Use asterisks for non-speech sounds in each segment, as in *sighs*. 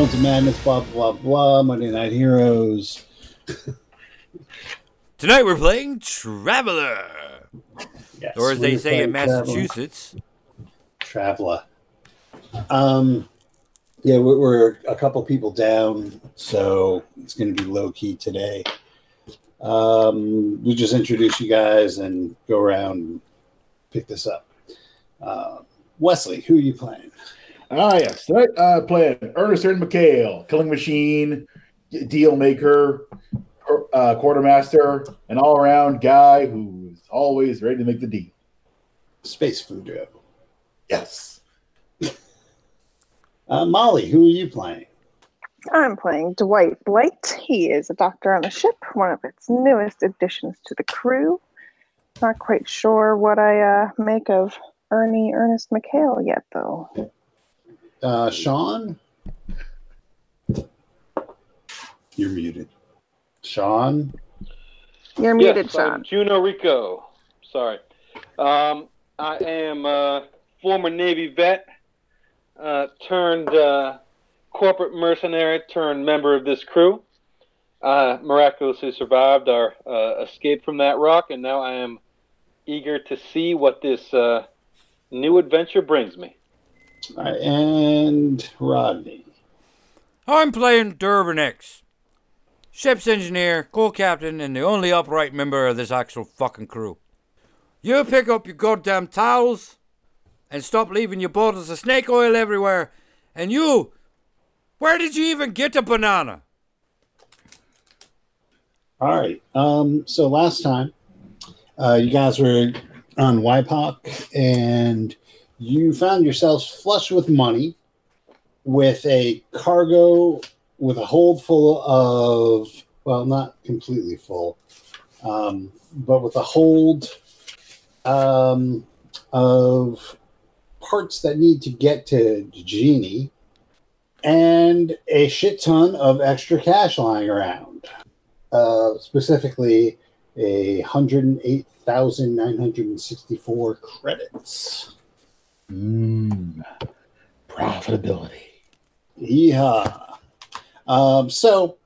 To of Madness, blah, blah, blah, Monday Night Heroes. *laughs* Tonight we're playing Traveler, Yes, or as they say in. Massachusetts, Traveler. Um, yeah, we're, we're a couple people down, so it's going to be low key today. Um, we just introduce you guys and go around and pick this up. Uh, Wesley, who are you playing? Ah, yes. Tonight, uh, playing Ernest Aaron McHale, Killing Machine, Deal Maker, uh, Quartermaster, an all around guy who is always ready to make the deal. Space Fudo. Yes. *laughs* Uh, Molly, who are you playing? I'm playing Dwight Blight. He is a doctor on the ship, one of its newest additions to the crew. Not quite sure what I uh, make of Ernie Ernest McHale yet, though. Uh, Sean? You're muted. Sean? You're muted, yes, I'm Sean. Juno Rico. Sorry. Um, I am a former Navy vet, uh, turned uh, corporate mercenary, turned member of this crew. Uh, miraculously survived our uh, escape from that rock, and now I am eager to see what this uh, new adventure brings me. Right, and Rodney. I'm playing Durbin X, ship's engineer, co-captain, and the only upright member of this actual fucking crew. You pick up your goddamn towels and stop leaving your bottles of snake oil everywhere. And you, where did you even get a banana? All right. Um, so last time, uh, you guys were on YPOC and you found yourselves flush with money with a cargo with a hold full of, well, not completely full, um, but with a hold um, of parts that need to get to Genie and a shit ton of extra cash lying around uh, specifically a hundred and eight thousand nine hundred and sixty-four credits. Mmm. Profitability. Yeah. Um, so,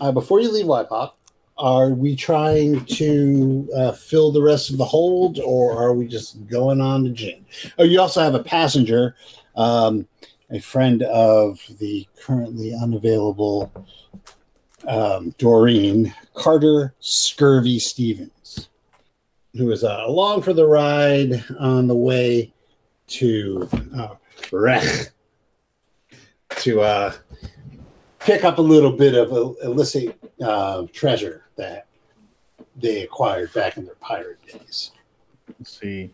uh, before you leave YPOP, are we trying to uh, fill the rest of the hold, or are we just going on to gin? Oh, you also have a passenger, um, a friend of the currently unavailable um, Doreen Carter Scurvy Stevens, who is uh, along for the ride on the way to uh, Rech to uh, pick up a little bit of illicit uh, treasure that they acquired back in their pirate days. Let's see.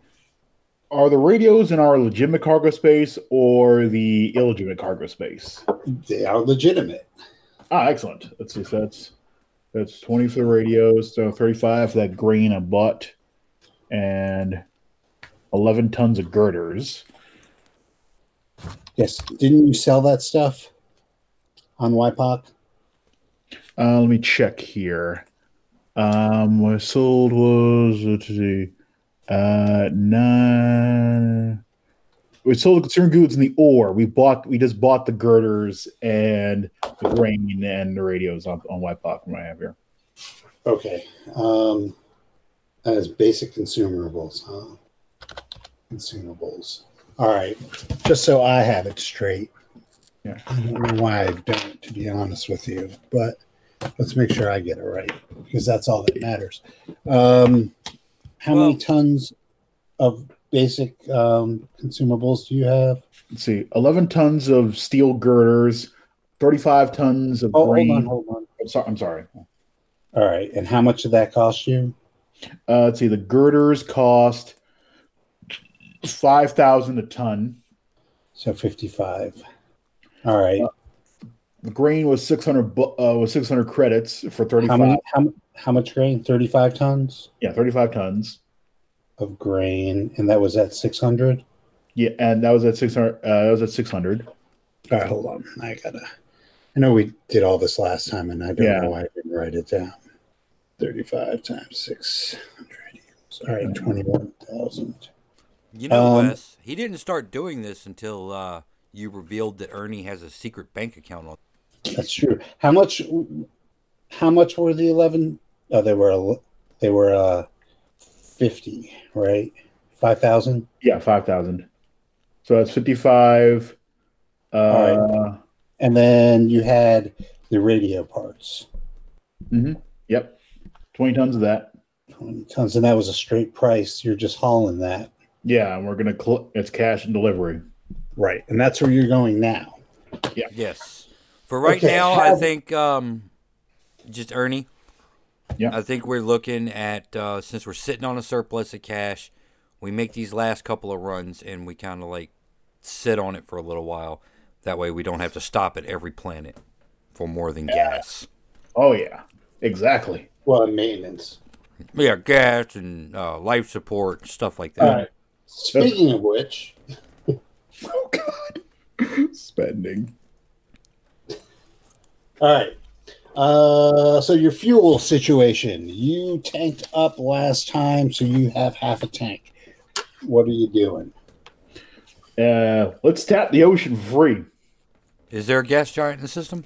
Are the radios in our legitimate cargo space or the illegitimate cargo space? They are legitimate. Ah, excellent. Let's see. So that's that's twenty for the radios, so thirty-five for that green of butt, and eleven tons of girders. Yes. Didn't you sell that stuff on YPOC? Uh, let me check here. Um, what I sold was let's see, uh, nine. We sold the consumer goods and the ore. We bought. We just bought the girders and the grain and the radios on on YPOC. From what I have here. Okay. Um, as basic consumables, huh? Consumables. All right. Just so I have it straight. Yeah. I don't know why I don't, to be honest with you, but let's make sure I get it right because that's all that matters. Um, how many tons of basic um, consumables do you have? Let's see, eleven tons of steel girders, thirty-five tons of Oh, hold on, hold on. I'm sorry. I'm sorry. All right. And how much did that cost you? Uh, let's see. The girders cost five thousand a ton. So 55. All right. The grain was six hundred. Uh, was six hundred credits for How thirty-five. many? How, how much grain? Thirty-five tons Yeah, thirty-five tons. of grain, and that was at six hundred. Yeah, and that was at six hundred. Uh, that was at six hundred. All right, hold on. I gotta. I know we did all this last time, and I don't Yeah. know why I didn't write it down. Thirty-five times six hundred. All right, twenty-one thousand. You know, Um, Wes, he didn't start doing this until uh, you revealed that Ernie has a secret bank account on. That's true. How much? How much were the eleven? Oh, they were they were uh fifty, right? Five thousand. Yeah, five thousand. So that's fifty-five. Uh, All And then you had the radio parts, mhm, Yep, twenty tons of that. twenty tons, and that was a straight price. You're just hauling that, Yeah, and we're gonna cl- it's cash and delivery. right? And that's where you're going now. Yeah. Yes. For right Okay, now, I think um, just Ernie. Yeah. I think we're looking at uh, since we're sitting on a surplus of cash, we make these last couple of runs and we kind of like sit on it for a little while. That way, we don't have to stop at every planet for more than gas. Oh yeah, exactly. Well, maintenance. Yeah, gas and uh, life support stuff like that. All right. Speaking of which, *laughs* Oh God, spending. all right. Uh, so your fuel situation. You tanked up last time, so you have half a tank. What are you doing? Uh, let's tap the ocean free. Is there a gas giant in the system?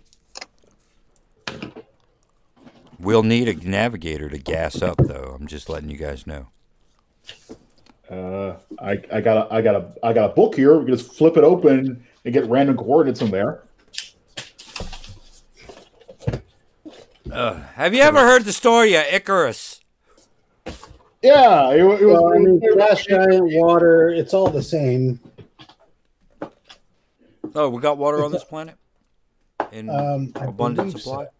We'll need a navigator to gas up, though. I'm just letting you guys know. Uh, I, I got a, I got a, I got a book here. We can just flip it open and get random coordinates from there. Uh, have you ever heard the story of Icarus? Yeah, it, it was. Well, I mean, it giant, water, it's all the same. Oh, we got water on this planet in Um, abundant supply. so.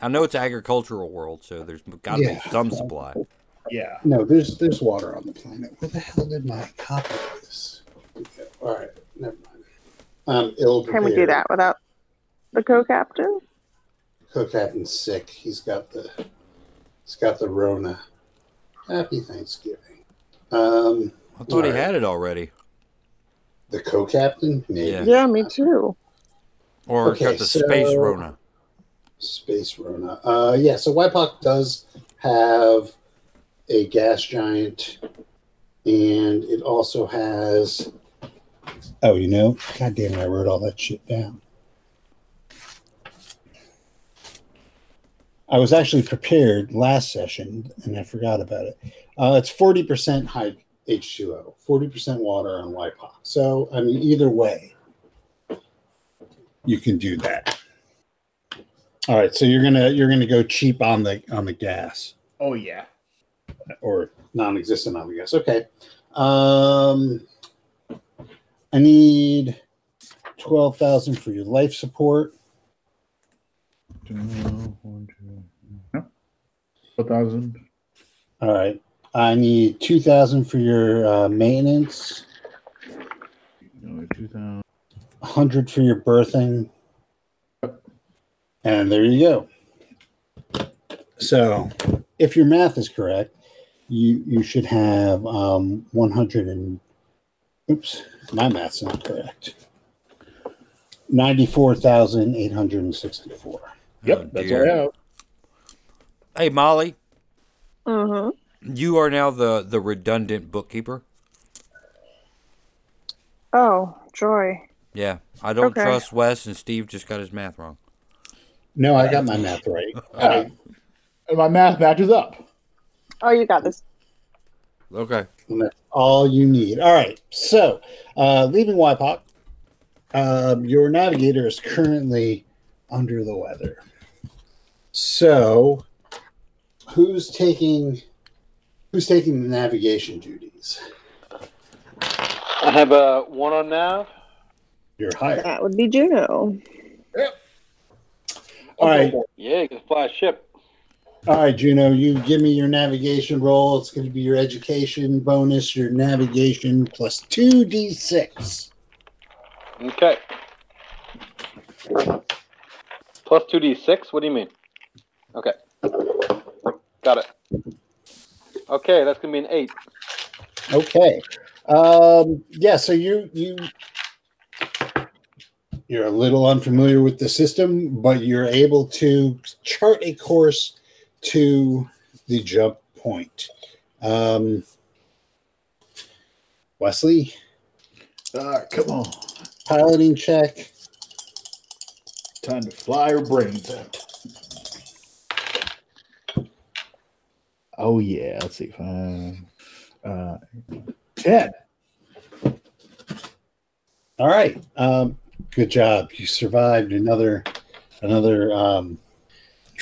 I know it's an agricultural world, so there's got to Yeah. be some supply. Yeah. No, there's there's water on the planet. Where the hell did my copy of this? go? All right, never mind. I'm ill Can we do that without the co-captain? Co-captain's sick. He's got the he's got the Rona. Happy Thanksgiving. Um, I thought he Right. had it already, the co-captain, maybe Yeah. Yeah, me too. or Okay, got the space Rona. Space Rona. Uh, yeah, so Wypock does have a gas giant, and it also has. Oh, you know, God damn it! I wrote all that shit down. I was actually prepared last session, and I forgot about it. Uh, it's forty percent high H two O, forty percent water on Wypock. So, I mean, either way, you can do that. All right, so you're gonna you're gonna go cheap on the on the gas Oh yeah. Or non-existent on the gas. Okay. Um, I need twelve thousand for your life support. One thousand. All right. I need two thousand for your uh, maintenance. Two thousand. hundred for your berthing. And there you go. So, if your math is correct, you you should have um, one hundred and oops, my math's not correct. Ninety-four thousand eight hundred and sixty-four. Yep, Oh, that's dear. what I have. Hey, Molly, Mm-hmm. you are now the the redundant bookkeeper. Oh, joy. Yeah, I don't Okay. trust Wes, and Steve just got his math wrong. No, I got my math right. I, *laughs* And my math matches up. Oh, you got this. Okay. And that's all you need. All right. So, uh, leaving YPOC, um, your navigator is currently under the weather. So, who's taking who's taking the navigation duties? I have a one on nav. You're hired. That would be Juno. Yep. All right. Yeah, you can fly a ship. All right, Juno, you give me your navigation roll. It's going to be your education bonus, your navigation plus 2d6. Okay. Plus two d six. What do you mean? Okay. Got it. Okay, that's gonna be an eight. Okay. Um, yeah, so you you you're a little unfamiliar with the system, but you're able to chart a course to the jump point. Um, Wesley, Uh, come on. piloting check. Time to fly your brains out. Oh yeah, let's see. Five, uh, ten. All right. Um, good job. You survived another another um,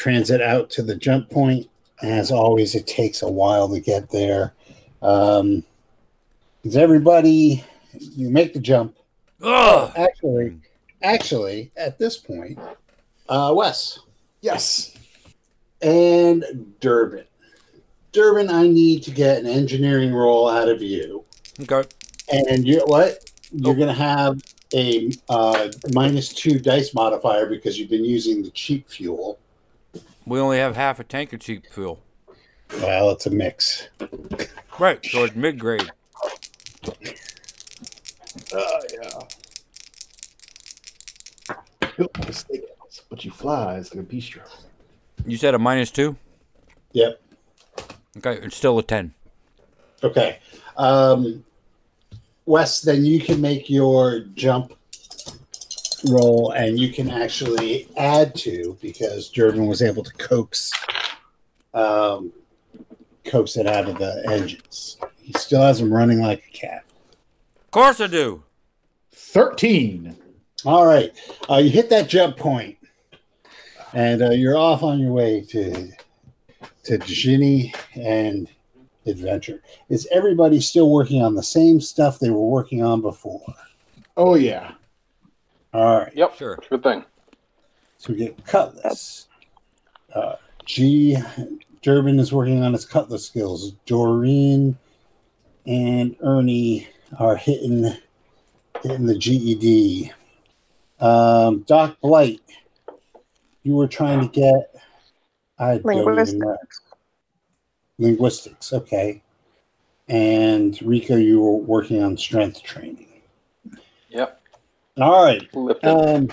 transit out to the jump point. As always, it takes a while to get there. Um, is everybody? You make the jump. Ugh. Actually, actually, at this point, uh, Wes Yes. and Durbin. Durbin, I need to get an engineering roll out of you. Okay. And you what? You're Oh. going to have a uh, minus two dice modifier because you've been using the cheap fuel. We only have half a tank of cheap fuel. Well, it's a mix. Right. So it's mid grade. Oh yeah. Built like steakhouse, but you fly it's like a bistro. You said a minus two? Yep. Okay. It's still a 10. Okay. Um, Wes, then you can make your jump roll and you can actually add to because Durbin was able to coax um, coax it out of the engines. He still has them running like a cat. Of course I do. Thirteen. All right. Uh, you hit that jump point, and uh, you're off on your way to to Ginny and adventure. Is everybody still working on the same stuff they were working on before? Oh yeah. All right. Yep. Sure. Good thing. So we get Cutlass. Uh, G. Durbin is working on his Cutlass skills. Doreen and Ernie are hitting hitting the GED. Um, Doc Blight, you were trying to get. I don't even know. Linguistics. Linguistics, okay. And Rico, you were working on strength training. Yep. All right. Um,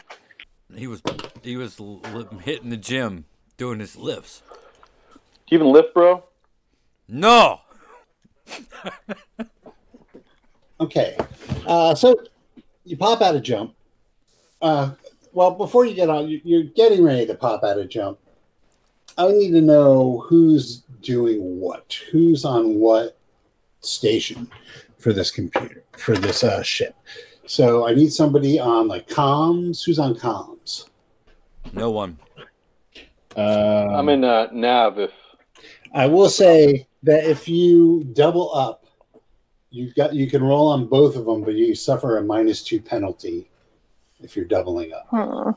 He was he was li- hitting the gym doing his lifts. Do you even lift, bro? No. *laughs* Okay. Uh, so you pop out a jump. Uh, well, before you get on, you- you're getting ready to pop out a jump. I need to know who's doing what, who's on what station for this computer, for this uh, ship. So I need somebody on like comms. Who's on comms? No one. Um, I'm in uh, Nav. If I will say that if you double up, you got you can roll on both of them, but you suffer a minus two penalty if you're doubling up. Hmm.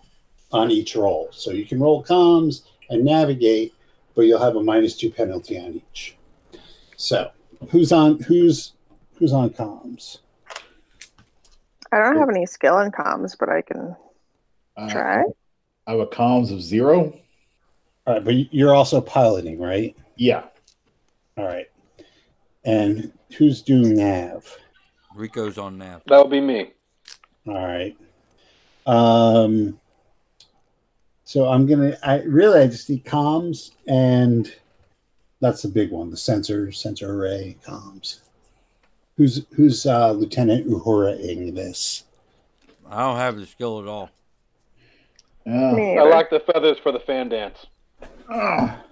on each roll. So you can roll comms and navigate, but you'll have a minus two penalty on each. So who's on who's who's on comms? I don't have any skill in comms, but I can uh, try. I have a comms of zero. All right, but you're also piloting, right? Yeah. All right. And who's doing nav? Rico's on nav. that would be me. All right. Um so I'm gonna I really I just need comms and that's the big one, the sensor, sensor array comms. Who's who's uh Lieutenant Uhura-ing this? I don't have the skill at all. Uh, I like the feathers for the fan dance. ah,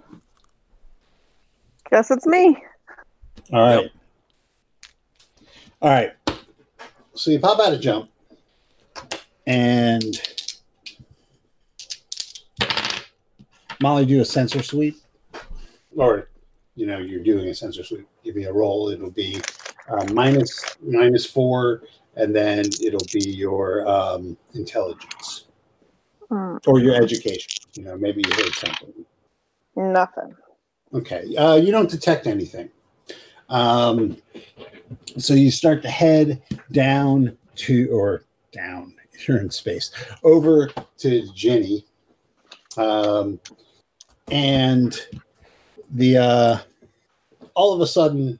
Guess it's me. All right. Yep. All right. So you pop out a jump, and Molly do a sensor sweep, or you know you're doing a sensor sweep. Give me a roll. It'll be uh, minus minus four, and then it'll be your um, intelligence Hmm. or your education. You know, maybe you heard something. Nothing. Okay. Uh, you don't detect anything. Um, so you start to head down to, or down, *laughs* you're in space, over to Jenny. Um, and the, uh, all of a sudden,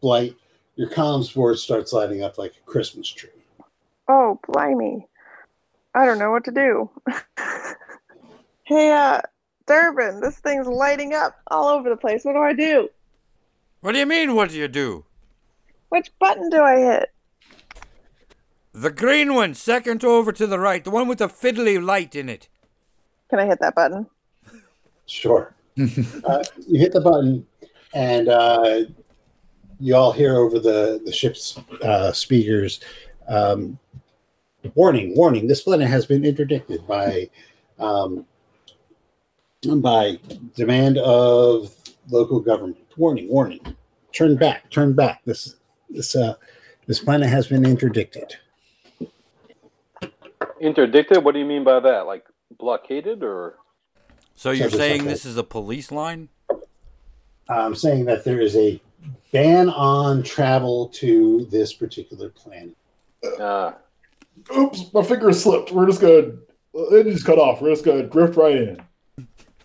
Blight, your comms board starts lighting up like a Christmas tree. Oh, blimey. I don't know what to do. *laughs* hey, uh, Durbin, this thing's lighting up all over the place. What do I do? What do you mean? What do you do? Which button do I hit? The green one, second over to the right, the one with the fiddly light in it. Can I hit that button? Sure. *laughs* uh, you hit the button, and uh, you all hear over the the ship's uh, speakers. Um, warning! Warning! This planet has been interdicted by um, by demand of local government. Warning! Warning! Turn back! Turn back! This this uh this planet has been interdicted. Interdicted? What do you mean by that? Like blockaded or? So you're saying like this is a police line? I'm saying that there is a ban on travel to this particular planet. Uh, Oops, my finger slipped. We're just gonna it just cut off. We're just gonna drift right in.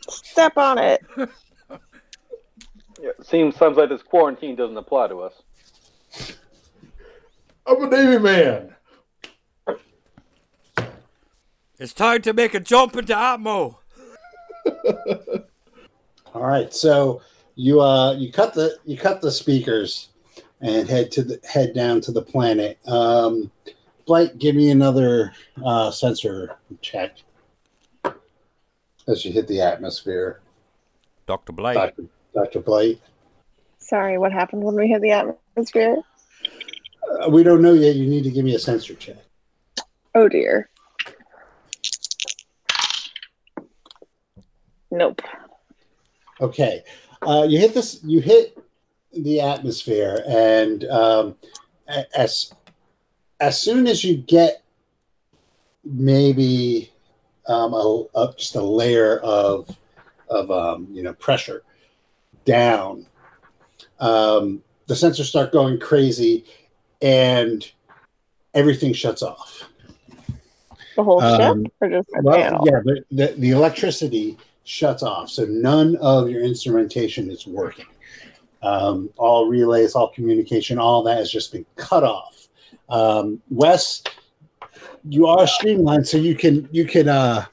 Step on it. yeah, seems sounds like this quarantine doesn't apply to us. I'm a Navy man. It's time to make a jump into Atmo. *laughs* All right, so you uh you cut the you cut the speakers and head to the head down to the planet. Um, Blake, give me another uh, sensor check as you hit the atmosphere. Dr. Blake. Doctor Doctor Blake. Sorry, what happened when we hit the atmosphere? Uh, we don't know yet. You need to give me a sensor check. Oh dear. Nope. Okay, uh, you hit this. You hit the atmosphere, and um, as as soon as you get maybe um, a, a, just a layer of of um, you know pressure down, um, the sensors start going crazy, and everything shuts off. The whole Um, ship or just the Well, panel? yeah, the, the, the electricity shuts off, so none of your instrumentation is working. Um, all relays, all communication, all that has just been cut off. Um, Wes, you are streamlined, so you can you can uh,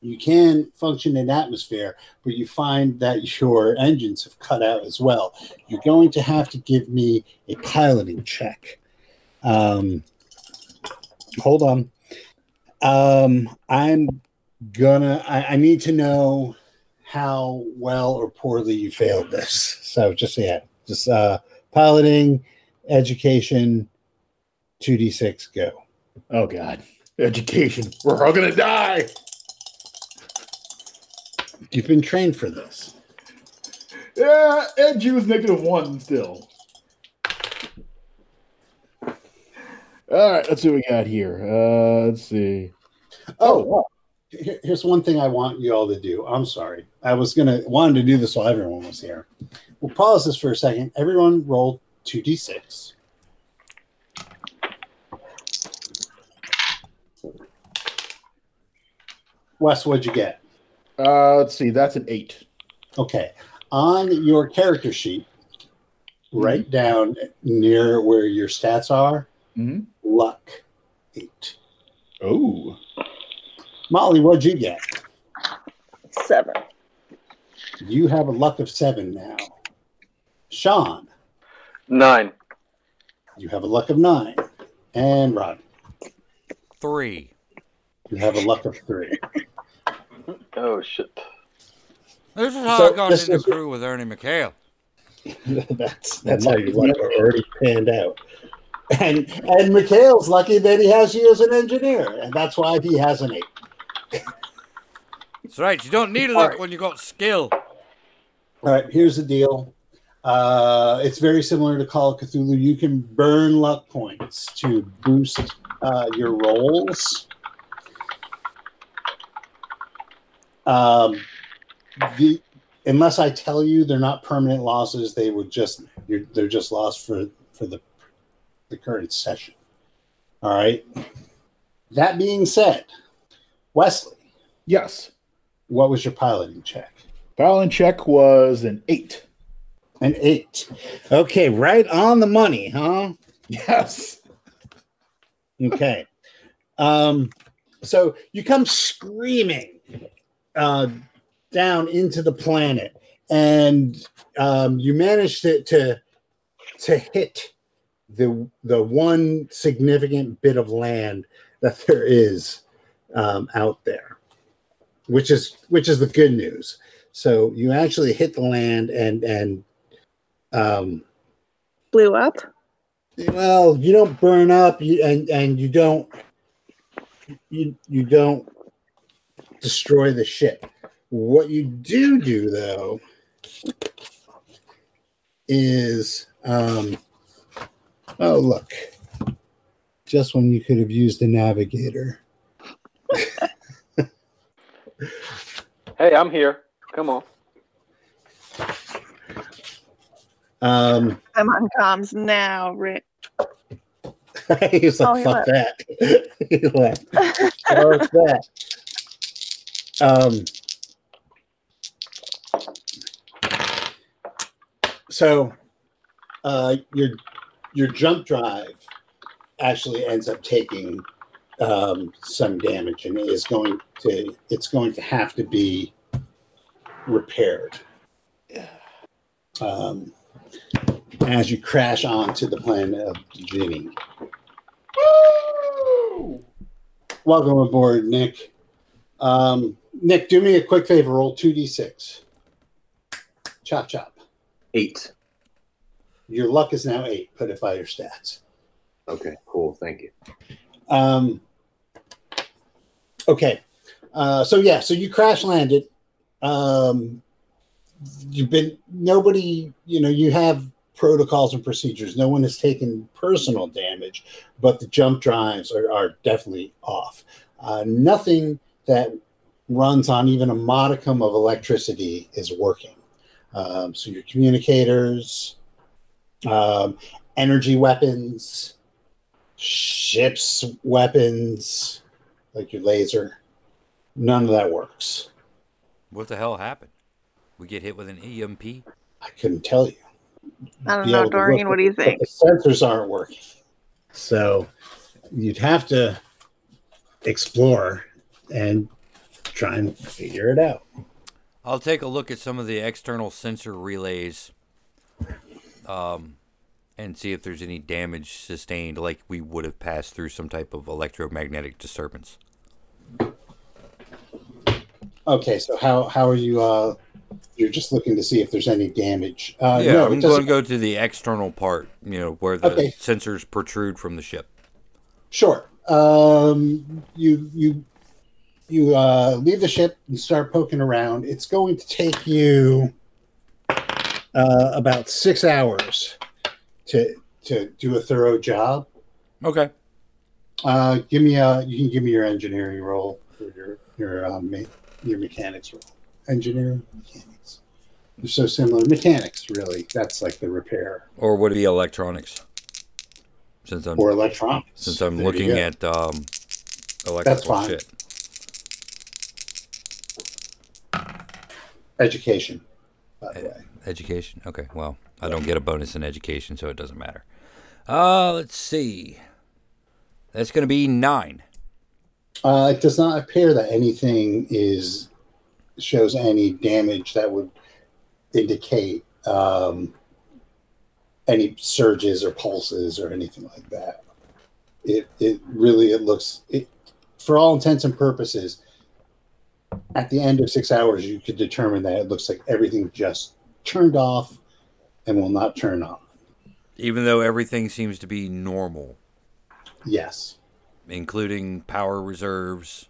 you can function in atmosphere, but you find that your engines have cut out as well. You're going to have to give me a piloting check. Um, hold on. Um, I'm gonna. I, I need to know how well or poorly you failed this. *laughs* So just yeah, just uh, piloting, education, two d six, go. Oh god. Education. We're all gonna die. You've been trained for this. Yeah, and G was negative one still. All right, let's see what we got here. Uh, let's see. Oh, here- here's one thing I want you all to do. I'm sorry. I was gonna wanted to do this while everyone was here. We'll pause this for a second. Everyone roll two d six. Wes, what'd you get? Uh, let's see. That's an eight. Okay. On your character sheet, right down near where your stats are, Mm-hmm. luck eight. Oh, Molly, what'd you get? Seven. You have a luck of seven now. Sean, Nine. you have a luck of nine. And Rod, Three. you have a luck of three. Oh shit. This is how So, I got this in the is- crew with Ernie McHale. *laughs* that's that's how your luck already panned out. And and McHale's lucky that he has you as an engineer, and that's why he has an eight. That's right. You don't need luck Alright. when you got skill. All right, here's the deal. Uh, it's very similar to Call of Cthulhu. You can burn luck points to boost uh, your rolls. Um, the unless I tell you they're not permanent losses, they would just they're just lost for for the the current session. All right. That being said, Wesley, yes. what was your piloting check? Balance check was an eight. An eight. Okay, right on the money, huh? Yes. Okay. um, so you come screaming uh, down into the planet, and um, you manage to to to hit the the one significant bit of land that there is um, out there, which is which is the good news. So you actually hit the land and and um, Blew up. well, you don't burn up, you and and you don't you you don't destroy the ship. What you do do though is um oh look just when you could have used a navigator Hey, I'm here. Come on. um I'm on comms now, Rick. *laughs* he's like Oh, he fuck that *laughs* he left fuck *laughs* that um so uh your your jump drive actually ends up taking um some damage and is going to it's going to have to be repaired um as you crash onto the planet of Ginny. Welcome aboard, Nick. Um, Nick, do me a quick favor. Roll two d six. Chop chop. Eight. Your luck is now eight. Put it by your stats. Okay, cool. Thank you. Um, okay. Uh, so yeah, so you crash landed. Um, you've been nobody. You know you have protocols and procedures. No one has taken personal damage, but the jump drives are, are definitely off. Uh, nothing that runs on even a modicum of electricity is working. Um, so your communicators, um, energy weapons, ships weapons, like your laser, none of that works. What the hell happened? We get hit with an EMP? I couldn't tell you. I don't Be know, able to Doreen. look, What do you think? The sensors aren't working. So you'd have to explore and try and figure it out. I'll take a look at some of the external sensor relays um, and see if there's any damage sustained, like we would have passed through some type of electromagnetic disturbance. Okay, so how how are you? Uh, you're just looking to see if there's any damage. Uh, yeah, no, I'm going to go to the external part, you know, where the Okay. sensors protrude from the ship. Sure. Um, you you you uh, leave the ship and start poking around. It's going to take you uh, about six hours to to do a thorough job. Okay. Uh, give me a. You can give me your engineering role for your your um, me- your mechanics role. Engineering mechanics. They're so similar. Mechanics, really. That's like the repair Or would it be electronics? Since I'm or electronics. since I'm There looking at um, electrical fine. shit. education. By the way. Education. Okay. Well, I don't get a bonus in education, so it doesn't matter. Uh, let's see. That's going to be nine. Uh, it does not appear that anything is shows any damage that would indicate um, any surges or pulses or anything like that. It it really it looks it for all intents and purposes. At the end of six hours, you could determine that it looks like everything just turned off and will not turn on. Even though everything seems to be normal, Yes, including power reserves.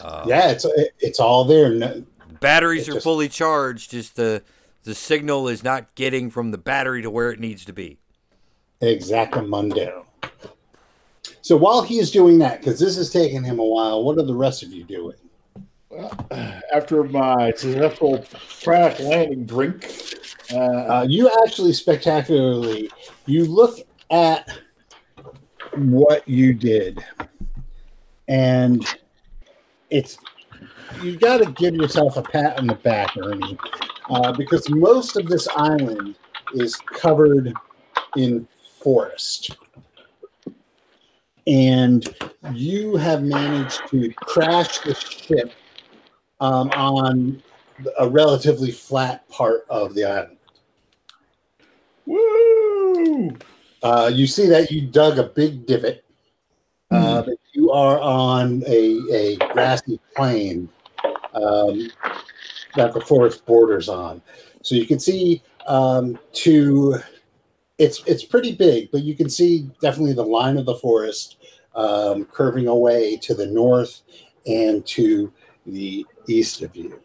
Uh, yeah, it's it, it's all there. No, Batteries are just- fully charged. Just the the signal is not getting from the battery to where it needs to be. Exactamundo. So while he is doing that, because this is taking him a while, what are the rest of you doing? Well, after my successful crash landing drink, uh, Uh, you actually spectacularly, you look at what you did, and it's you got to give yourself a pat on the back, Ernie, uh, because most of this island is covered in forest. And you have managed to crash the ship um, on a relatively flat part of the island. woo! Uh, you see that you dug a big divot. Uh, but you are on a, a grassy plain um, that the forest borders on. So you can see um, to it's it's pretty big, but you can see definitely the line of the forest um, curving away to the north and to the east of you.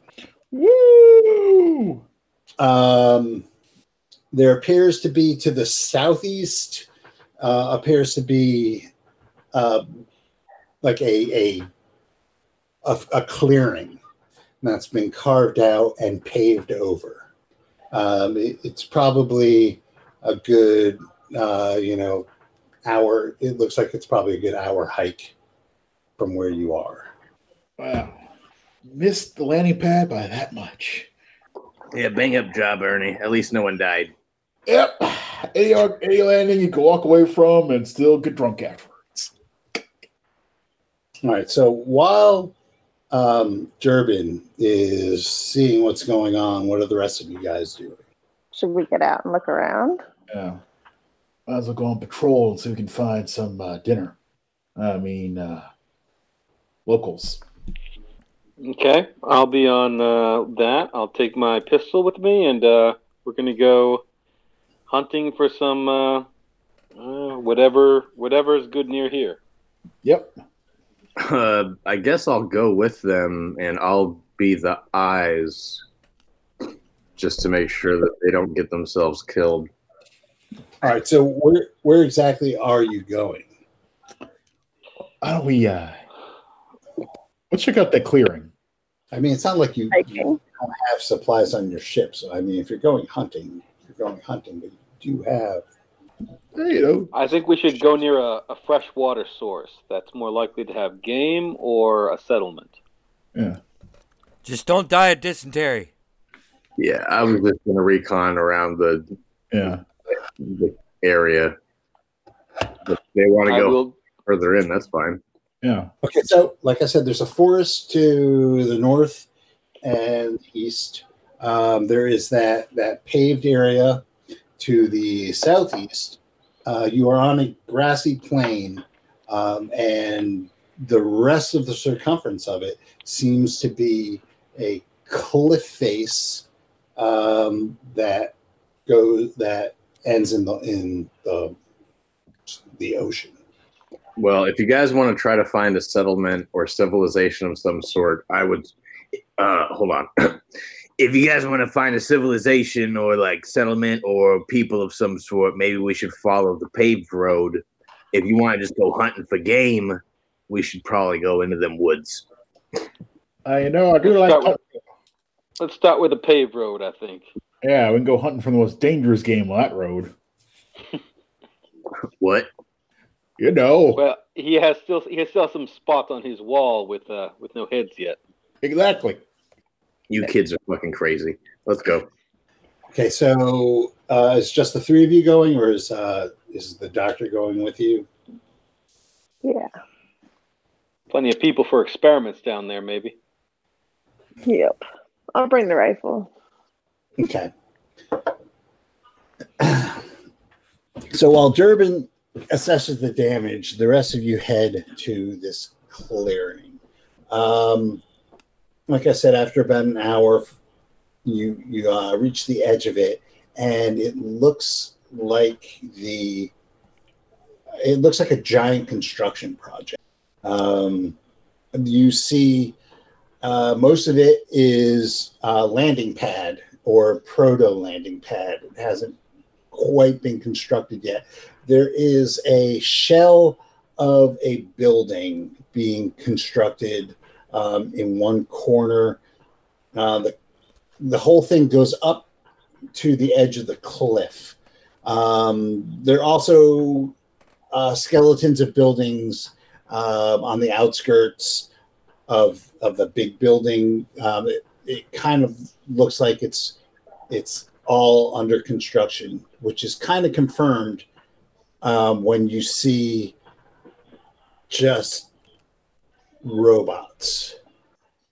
Woo! Um, there appears to be to the southeast, uh, appears to be uh, like a, a a a clearing that's been carved out and paved over. Um, it- it's probably a good, uh, you know, hour. It looks like it's probably a good hour hike from where you are. Wow. Missed the landing pad by that much. Yeah, bang up job, Ernie. At least no one died. Yep. Any, any landing you can walk away from and still get drunk afterwards. All right. So while um, Durbin is seeing what's going on, what are the rest of you guys doing? Should we get out and look around? Yeah. Might as well go on patrol and see if we can find some uh, dinner. I mean, uh, locals. Okay, I'll be on uh, that. I'll take my pistol with me, and uh, we're gonna go hunting for some uh, uh, whatever whatever is good near here. Yep. Uh, I guess I'll go with them, and I'll be the eyes, just to make sure that they don't get themselves killed. All right. So where where exactly are you going? Why don't we, uh, let's check out that clearing. I mean, it's not like you, you don't have supplies on your ship. So I mean, if you're going hunting, you're going hunting, but you do have. You know, I think we should go near a, a fresh water source that's more likely to have game or a settlement. yeah. Just don't die of dysentery. Yeah, I was just gonna recon around the, Yeah. the area. If they want to go will. further in, that's fine. Yeah. Okay. So, like I said, there's a forest to the north and east. Um, there is that that paved area to the southeast. Uh, you are on a grassy plain, um, and the rest of the circumference of it seems to be a cliff face um, that goes that ends in the in the the ocean. Well, if you guys want to try to find a settlement or civilization of some sort, I would. Uh, hold on. *clears throat* if you guys want to find a civilization or like settlement or people of some sort, maybe we should follow the paved road. If you want to just go hunting for game, we should probably go into them woods. I know, I do like. Start with- Let's start with the paved road. I think. Yeah, we can go hunting for the most dangerous game on that road. *laughs* What? You know, Well, he has still he has still some spots on his wall with uh with no heads yet. exactly. You kids are fucking crazy. Let's go. Okay, so uh, is just the three of you going, or is uh, is the doctor going with you? Yeah. Plenty of people for experiments down there, maybe. Yep. I'll bring the rifle. Okay. so while Durbin assesses the damage, the rest of you head to this clearing. Um, like I said, after about an hour, you you uh, reach the edge of it, and it looks like the it looks like a giant construction project. Um, you see uh, most of it is uh, landing pad or proto landing pad. It hasn't quite been constructed yet. There is a shell of a building being constructed um, in one corner. Uh, the the whole thing goes up to the edge of the cliff. Um, there are also uh, skeletons of buildings um on the outskirts of of the big building. Um, it, it kind of looks like it's it's all under construction, which is kind of confirmed um, when you see just robots,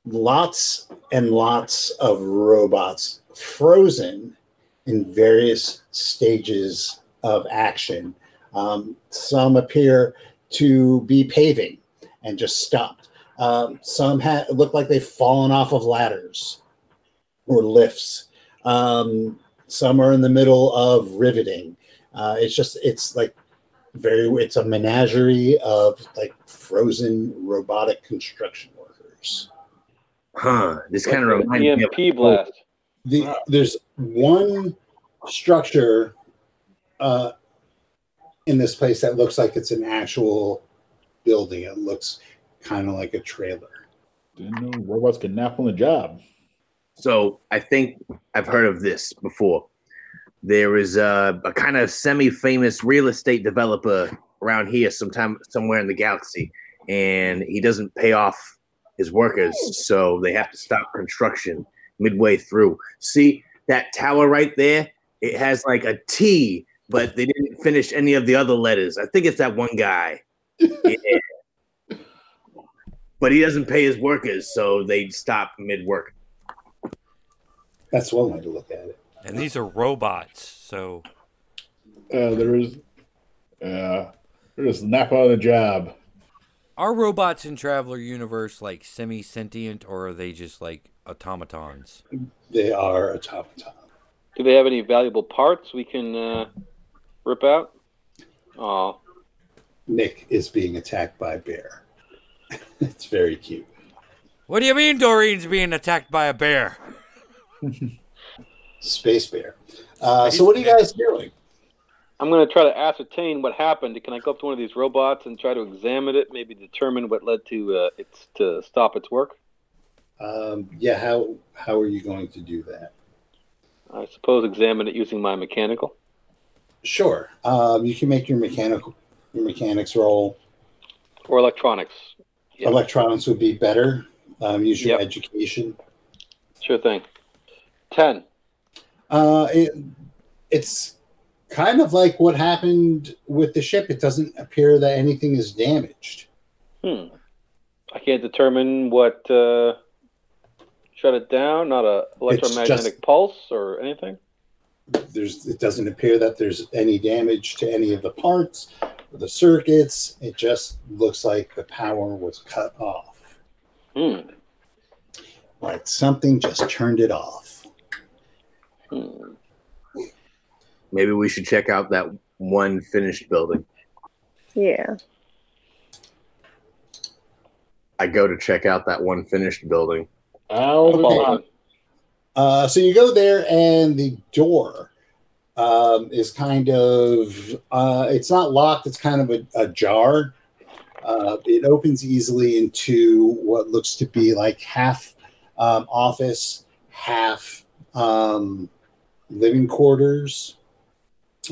lots and lots of robots frozen in various stages of action. Um, some appear to be paving and just stopped. Um, some ha- look like they've fallen off of ladders or lifts. Um, some are in the middle of riveting. Uh, it's just it's like very it's a menagerie of like frozen robotic construction workers. Huh. This kind of reminds an me of EMP blast. The, there's one structure uh, in this place that looks like it's an actual building. It looks kind of like a trailer. Didn't know robots can nap on the job. So I think I've heard of this before. There is a, a kind of semi-famous real estate developer around here, sometime somewhere in the galaxy, and he doesn't pay off his workers, so they have to stop construction midway through. See that tower right there? It has like a T, but they didn't finish any of the other letters. I think it's that one guy. *laughs* Yeah. but he doesn't pay his workers, so they stop mid-work. That's one way to look at it. And these are robots, so Uh, there is, uh, there is nap on the job. are robots in Traveller Universe like semi sentient or are they just like automatons? They are automatons. Do they have any valuable parts we can uh, rip out? Oh, Nick is being attacked by a bear. *laughs* it's very cute. What do you mean Doreen's being attacked by a bear? *laughs* Space bear. Uh, so what are you guys doing? I'm going to try to ascertain what happened. Can I go up to one of these robots and try to examine it, maybe determine what led to uh, it to stop its work? Um, yeah, how how are you going to do that? I suppose examine it using my mechanical. Sure. Um, you can make your mechanical your mechanics roll. Or electronics. Yeah. Electronics would be better. Um, use your Yep. education. Sure thing. 10. Uh, it, it's kind of like what happened with the ship. It doesn't appear that anything is damaged. Hmm. I can't determine what uh, shut it down. Not a electromagnetic just- pulse or anything. There's it doesn't appear that there's any damage to any of the parts or the circuits. It just looks like the power was cut off. Hmm. Like something just turned it off. Hmm. Maybe we should check out that one finished building. Yeah. I go to check out that one finished building. I'll I'll follow them. Uh, so you go there, and the door um, is kind of uh, it's not locked. It's kind of a, ajar. Uh, it opens easily into what looks to be like half um, office, half um, living quarters.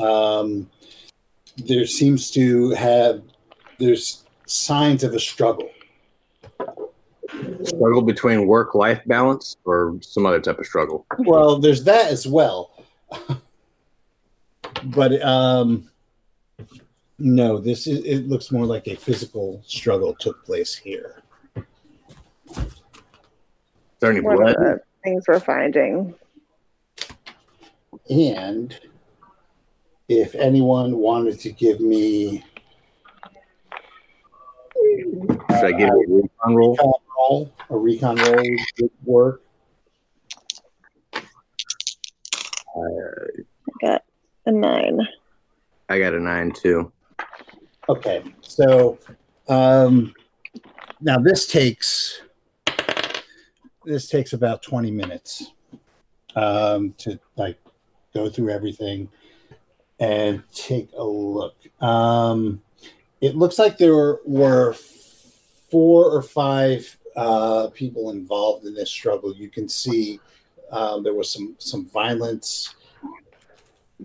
Um, there seems to have there's signs of a struggle. Struggle between work life balance or some other type of struggle. Well, there's that as well. *laughs* but um no, this is it looks more like a physical struggle took place here. Is there any One blood? of the things we're finding. And if anyone wanted to give me Should I give you a recon roll? recon roll, a recon roll would work. I got a nine. I got a nine too. Okay, so um, now this takes this takes about twenty minutes um, to like go through everything and take a look. Um, it looks like there were, four or five uh, people involved in this struggle. You can see um, there was some some violence.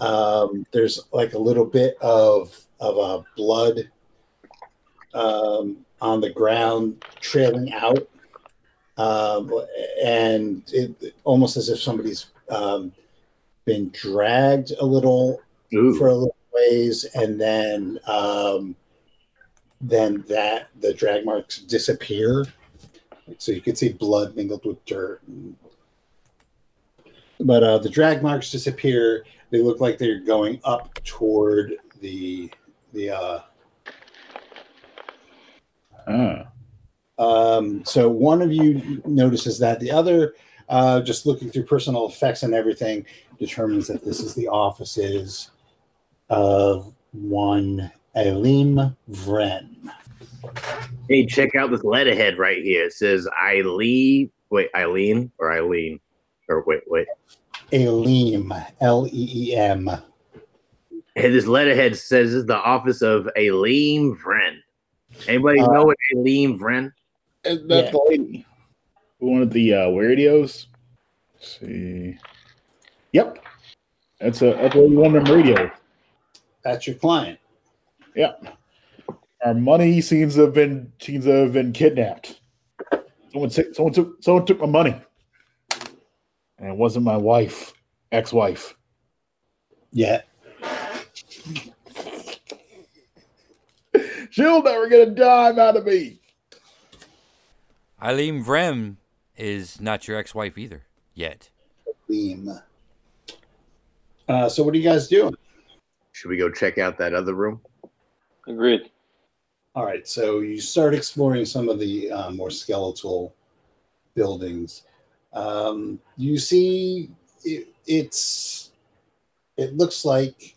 Um, there's like a little bit of of uh, blood um, on the ground trailing out, um, and it almost as if somebody's um, been dragged a little Ooh. for a little ways, and then um, then that the drag marks disappear. So you can see blood mingled with dirt. But uh, the drag marks disappear. They look like they're going up toward the the uh. Um, so one of you notices that the other, uh, just looking through personal effects and everything, determines that this is the offices of one Elim Vren. Hey, check out this letterhead right here. It says Eileen. Wait, Eileen or Eileen? Or wait, wait. Elim, L E E M. Hey, this letterhead says this is the office of Aileen Vren. Anybody Uh, know what Aileen Vren? And That's Yeah. the lady. One of the uh, radios. Let's see. Yep. That's a that's what we wanted them radios. That's your client. Yeah. Our money seems to have been seems to have been kidnapped. Someone took someone took someone took my money. And it wasn't my wife, ex-wife. Yeah. *laughs* She'll never get a dime out of me. Eileen Vrem is not your ex-wife either yet. Elim. Uh, so what are you guys doing? Should we go check out that other room? Agreed. All right, so you start exploring some of the uh, more skeletal buildings. Um, you see, it, it's it looks like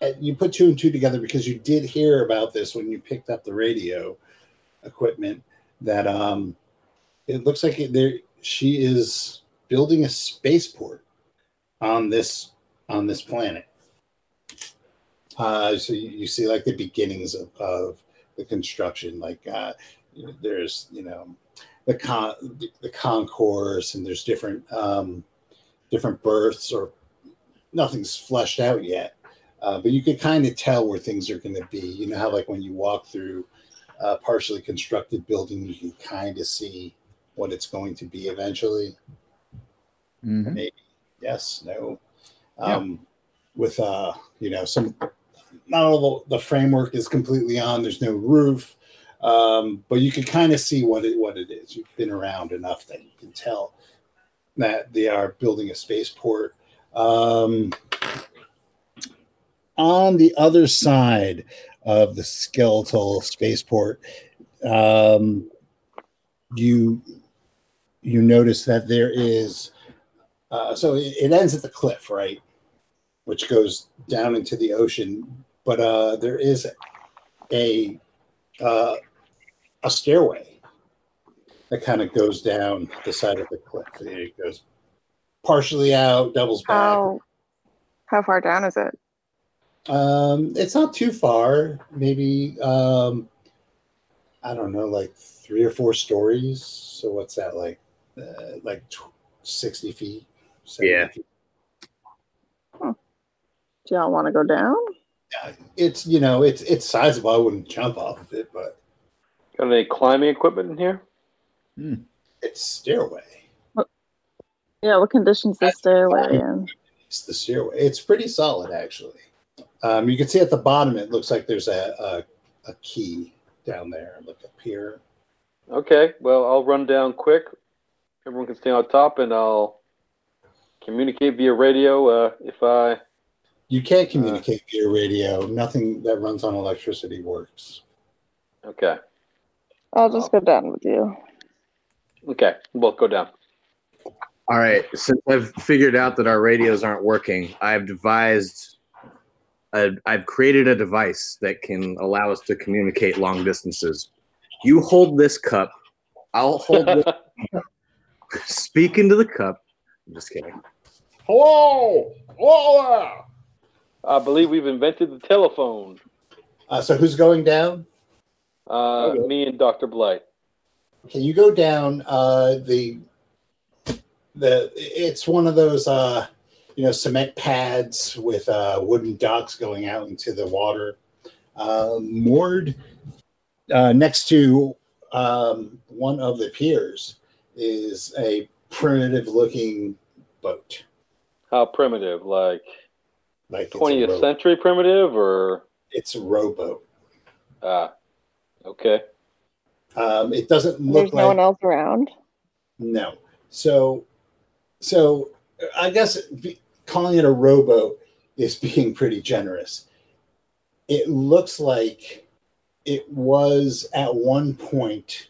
uh, you put two and two together because you did hear about this when you picked up the radio equipment. That um, it looks like it, there she is building a spaceport on this on this planet. Uh, so you, you see like the beginnings of, of the construction like uh there's you know the con the concourse and there's different um different berths or nothing's fleshed out yet. Uh, but you could kind of tell where things are going to be. You know how like when you walk through a partially constructed building you can kind of see what it's going to be eventually? Maybe. Yes. No um with uh you know some not all the, the framework is completely on there's no roof um but you can kind of see what it what it is. You've been around enough that you can tell that they are building a spaceport. Um on the other side of the skeletal spaceport um you you notice that there is uh, so it, it ends at the cliff right? Which goes down into the ocean. But uh there is a uh a stairway that kind of goes down the side of the cliff. It goes partially out doubles back. How how far down is it? um it's not too far. Maybe um i don't know like three or four stories. So what's that like uh, like tw- 60 feet? 70 Yeah. feet. Do y'all want to go down? it's you know it's it's sizable i wouldn't jump off of it but Got any climbing equipment in here? it's stairway Yeah, what conditions the stairway in? it's the stairway it's pretty solid actually um you can see at the bottom it looks like there's a a, a key down there look up here Okay. Well, I'll run down quick. Everyone can stay on top, and I'll communicate via radio uh, if I. you can't communicate via radio nothing that runs on electricity works Okay. I'll just go down with you. Okay. We'll both go down. All right. Since I've figured out that our radios aren't working, I've devised, a, I've created a device that can allow us to communicate long distances. You hold this cup. I'll hold. *laughs* this, speak into the cup. I'm just kidding. Hello! Hello! I believe we've invented the telephone. uh, so who's going down Uh, Okay. Me and Dr. Blight. Okay, you go down uh, the the it's one of those uh, you know cement pads with uh, wooden docks going out into the water. Uh, moored uh, next to um, one of the piers is a primitive looking boat, How primitive? Like like 20th row- century primitive, or It's a rowboat. ah, okay. Um, it doesn't look There's like no one else around. No. So, so I guess be, calling it a rowboat is *laughs* being pretty generous. it looks like it was at one point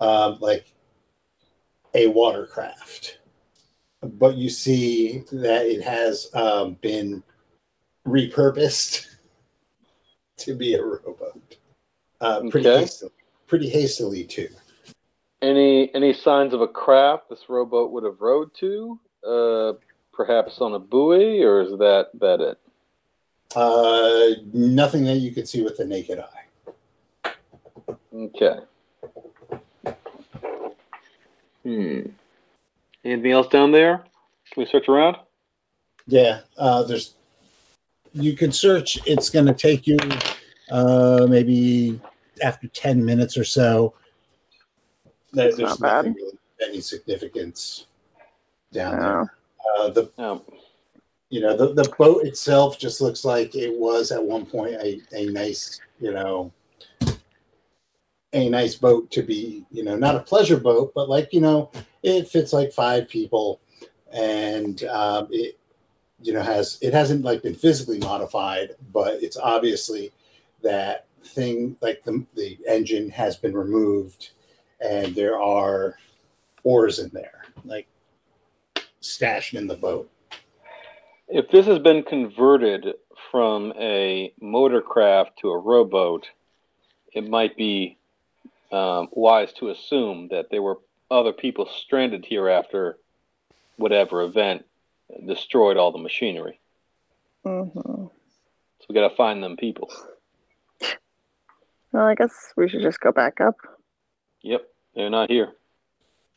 um, like a watercraft, but you see that it has um, been repurposed *laughs* to be a rowboat. Uh, pretty Okay. hastily, pretty hastily too. Any any signs of a craft this rowboat would have rowed to? Uh, perhaps on a buoy, or is that that it? Uh, nothing that you could see with the naked eye. Okay. Hmm. Anything else down there? Can we search around? Yeah, uh, there's. You can search. It's going to take you uh, maybe after ten minutes or so. There, That's there's not nothing really any significance down No. there. Uh, the No. you know the, the boat itself just looks like it was at one point a, a nice you know a nice boat to be you know not a pleasure boat but like you know it fits like five people and um, it you know has it hasn't like been physically modified but it's obviously that thing like the, the engine has been removed and there are oars in there like stashed in the boat. If this has been converted from a motorcraft to a rowboat, it might be um, wise to assume that there were other people stranded here after whatever event destroyed all the machinery. hmm So we got to find them people. Well, I guess we should just go back up. Yep, they're not here.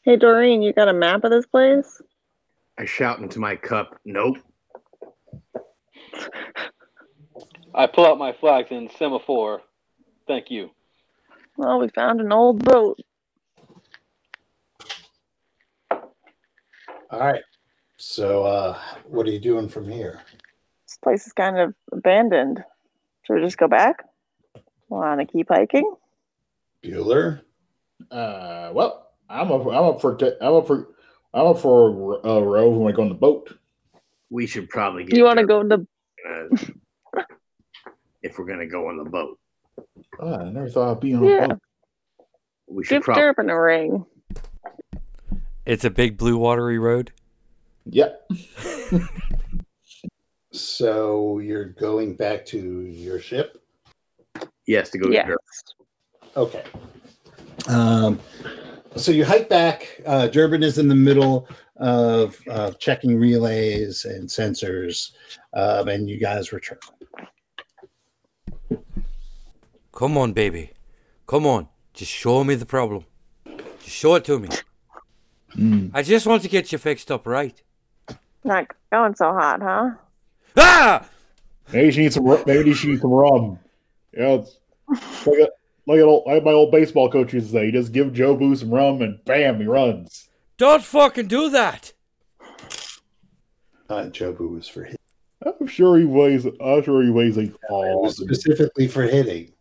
Hey, Doreen, you got a map of this place? I shout into my cup, nope. *laughs* I pull out my flags and semaphore. Thank you. Well, we found an old boat. All right. So, uh, what are you doing from here? This place is kind of abandoned. Should we just go back? Want to keep hiking? Bueller? Uh, well, I'm up. I'm up for. t- I'm up for. I'm up for a uh, row when we go on the boat. We should probably get You want to go to? the? if we're gonna go on the boat. Oh, I never thought I'd be on a Yeah. boat. We should Give probably Durbin a ring. It's a big blue watery road. Yep. *laughs* So, you're going back to your ship? yes to go Yes. get Dirk. Okay. Um, so, you hike back. Uh, Durbin is in the middle of uh, checking relays and sensors, um, and you guys return. Come on, baby. Come on. Just show me the problem. Just show it to me. Mm. I just want to get you fixed up right. Not going so hot, huh? Ah! Maybe she needs some. ru- Maybe she needs some rum. Yeah, know, it's like, a, like, an old, like my old baseball coach used to say. You just give Jobu some rum, and bam, he runs. Don't fucking do that. Uh, Jobu was for hit. I'm sure he weighs. I'm sure he weighs like. It Oh, was specifically for hitting.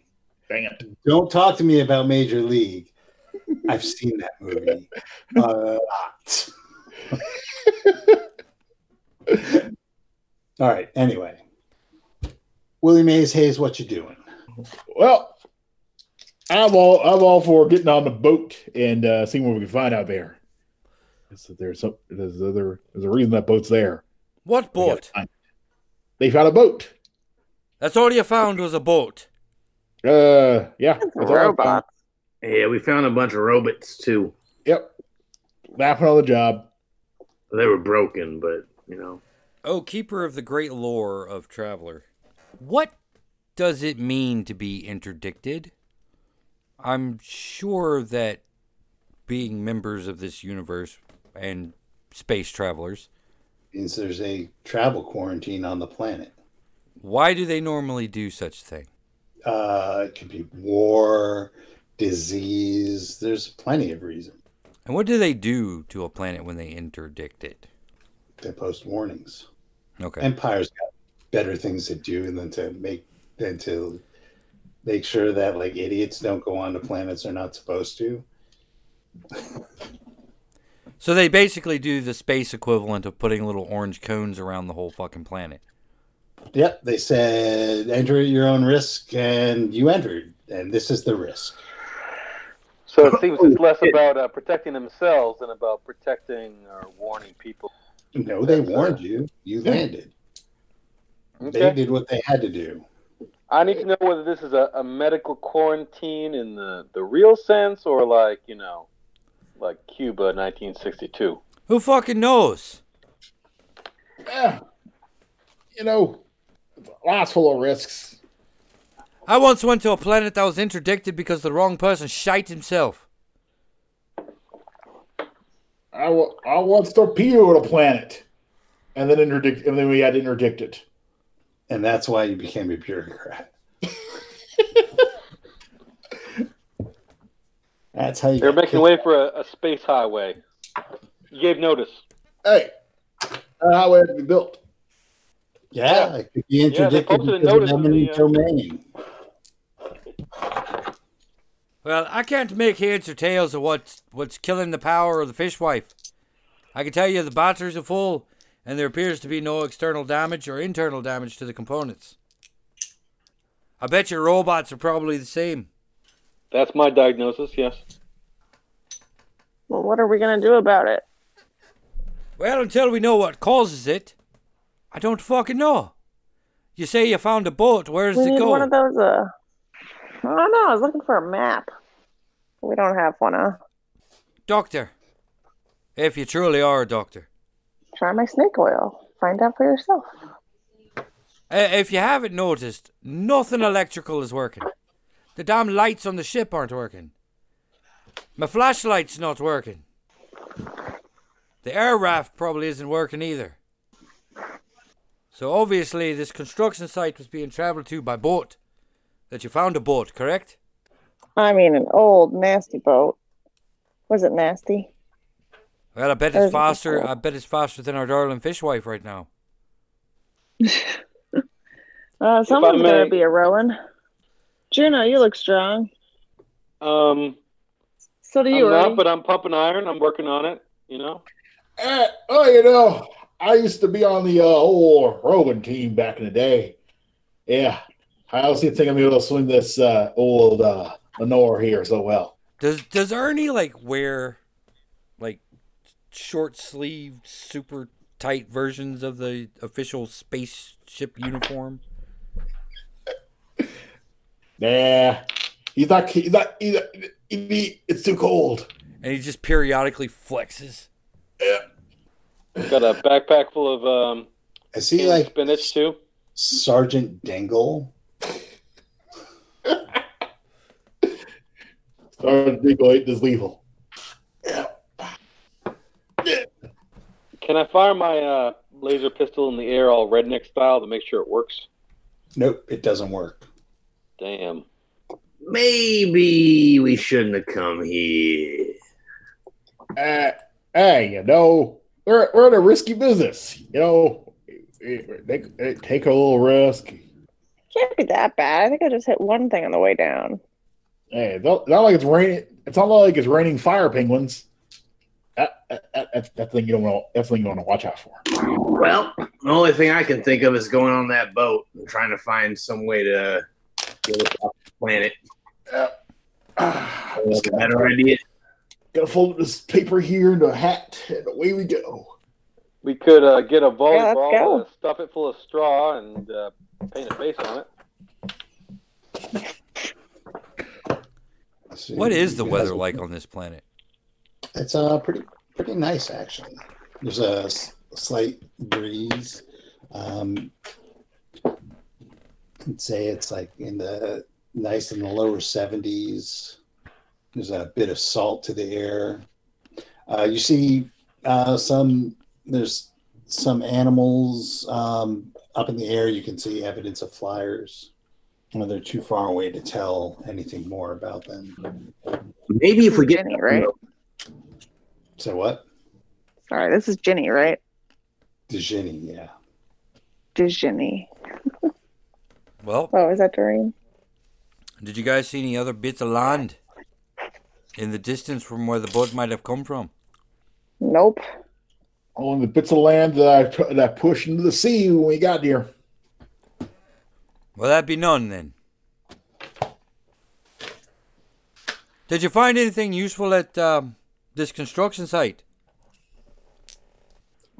Dang it! Don't talk to me about Major League. I've seen that movie a lot. *laughs* All right. Anyway, Willie Mays Hayes, what you doing? Well, I'm all. I'm all for getting on the boat and uh, seeing what we can find out there. It's that there's some. There's other. There's a reason that boat's there. What boat? They found a boat. That's all you found was a boat. Uh, yeah. It's that's all I found. robots. Yeah, we found a bunch of robots too. Yep. Lapping on the job. They were broken, but you know. Oh, keeper of the great lore of Traveller. What does it mean to be interdicted? I'm sure that being members of this universe and space travelers, Means there's a travel quarantine on the planet. why do they normally do such thing? Uh, it could be war, disease. There's plenty of reasons. And what do they do to a planet when they interdict it? They post warnings. Okay. Empire's got better things to do than to make than to make sure that like idiots don't go on to planets they're not supposed to. So they basically do the space equivalent of putting little orange cones around the whole fucking planet. Yep, they said enter at your own risk, and you entered, and this is the risk. So it seems it's less about uh, protecting themselves than about protecting or warning people. No, they warned you. You landed. They did what they had to do. I need to know whether this is a, a medical quarantine in the, the real sense or like, you know, like Cuba 1962. Who fucking knows? Yeah. You know, life's full of risks. I once went to a planet that was interdicted because the wrong person shite himself. I, I once torpedoed a planet, and then interdict, and then we had interdicted. And that's why you became a bureaucrat. *laughs* that's how you They're got making way for a, a space highway. You gave notice. Hey, that highway had to be built. Yeah, it could be they interdicted posted a because of eminent the, uh, domain. Well, I can't make heads or tails of what's what's killing the power of the fishwife. I can tell you the batteries are full, and there appears to be no external damage or internal damage to the components. I bet your robots are probably the same. That's my diagnosis, yes. Well, what are we gonna do about it? Well, until we know what causes it, I don't fucking know. You say you found a boat. Where does we it need go? one of those. Uh, I don't know. I was looking for a map. We don't have one. Huh? Doctor. If you truly are a doctor. Try my snake oil. Find out for yourself. Uh, if you haven't noticed, nothing electrical is working. The damn lights on the ship aren't working. My flashlight's not working. The air raft probably isn't working either. So obviously, this construction site was being travelled to by boat. That you found a boat, correct? I mean, an old nasty boat. Was it nasty? Well, I bet it's faster. old? I bet it's faster than our darling fishwife right now. *laughs* Uh, someone's may- gonna be a rowing. Juno, you look strong. Um, So do you? I'm you. not, but I'm pumping iron. I'm working on it, you know. Eh, oh, you know, I used to be on the uh, old rowing team back in the day. Yeah, I honestly think I'm able to swing this uh, old uh, Lenore here so well. Does Does Ernie like wear like short sleeved, super tight versions of the official spaceship uniform? Nah, he's not. He's not. He's not he- it's too cold. And he just periodically flexes. Got a backpack full of um, Is he canned like spinach too. Sergeant Dingle? Started to go this lethal. Can I fire my uh, laser pistol in the air, all redneck style, to make sure it works? Nope, it doesn't work. Damn. Maybe we shouldn't have come here. Uh, hey, you know, we're, we're in a risky business. You know, they, they take a little risk. Can't be that bad. I think I just hit one thing on the way down. Hey, it's not not like it's raining. It's not like it's raining fire penguins. That, that, that, that's that thing you don't want. That's thing you want to watch out for. Well, the only thing I can think of is going on that boat and trying to find some way to get us off the planet. That's *sighs* a better idea. Gotta fold this paper here into a hat, and away we go. We could uh, get a let's volleyball, go. uh, stuff it full of straw, and uh, paint a face on it. See. What is the weather guys- like on this planet? It's uh pretty pretty nice actually. There's a s- slight breeze. Um, I'd say it's like in the nice in the lower 70s. There's a bit of salt to the air. Uh, you see uh, some there's some animals um, up in the air. You can see evidence of flyers. Well, they're too far away to tell anything more about them. Maybe if we get Ginny, right? So what? Sorry, this is Ginny, right? Dijini, yeah. De Ginny. Well, Oh, is that Doreen? did you guys see any other bits of land in the distance from where the boat might have come from? Nope. On the bits of land that I, that I pushed into the sea when we got here. Well, that'd be none then. Did you find anything useful at um, this construction site?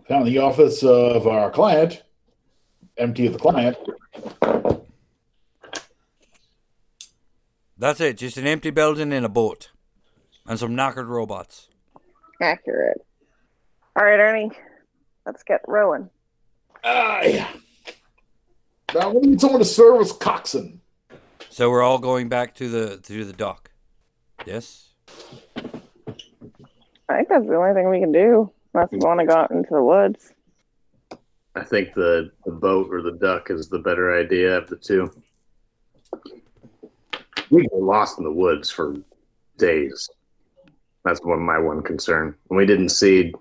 Found the office of our client, empty of the client. That's it. Just an empty building and a boat, and some knackered robots. Accurate. All right, Ernie, let's get rolling. Ah, yeah. Now we need someone to serve as coxswain. So we're all going back to the to the dock. Yes. I think that's the only thing we can do. Unless we want to go out into the woods. I think the, the boat or the duck is the better idea of the two. We get lost in the woods for days. That's one my one concern. We didn't see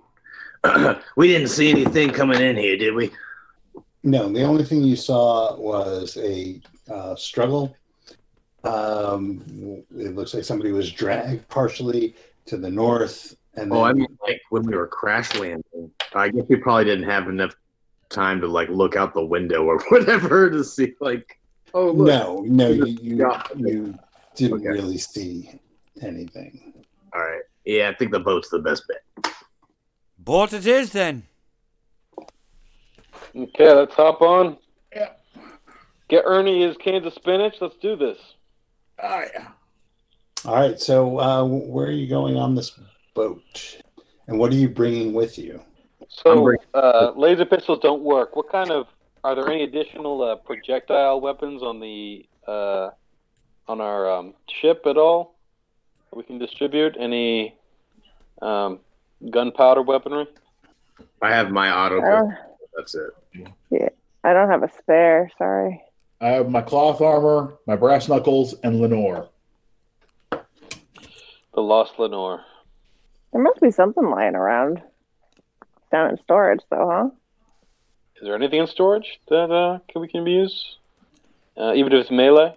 *clears throat* we didn't see anything coming in here, did we? No, the only thing you saw was a uh, struggle. Um, it looks like somebody was dragged partially to the north, and Oh, I mean like when we were crash landing. I guess we probably didn't have enough time to like look out the window or *laughs* whatever to see like oh look. no, no, you you, you didn't Okay. really see anything. All right. Yeah, I think the boat's the best bet. Boat it is then. Okay, let's hop on. Yeah. Get Ernie his cans of spinach. Let's do this. Ah, yeah. All right, so uh, where are you going on this boat, and what are you bringing with you? So, bringing- uh, laser pistols don't work. What kind of are there any additional uh, projectile weapons on the uh, on our um, ship at all? That We can distribute any um, gunpowder weaponry. I have my auto I That's it. Yeah, I don't have a spare. Sorry. I have my cloth armor, my brass knuckles, and Lenore. The Lost Lenore. There must be something lying around down in storage, though, huh? Is there anything in storage that uh, can we can use? Uh, even if it's melee.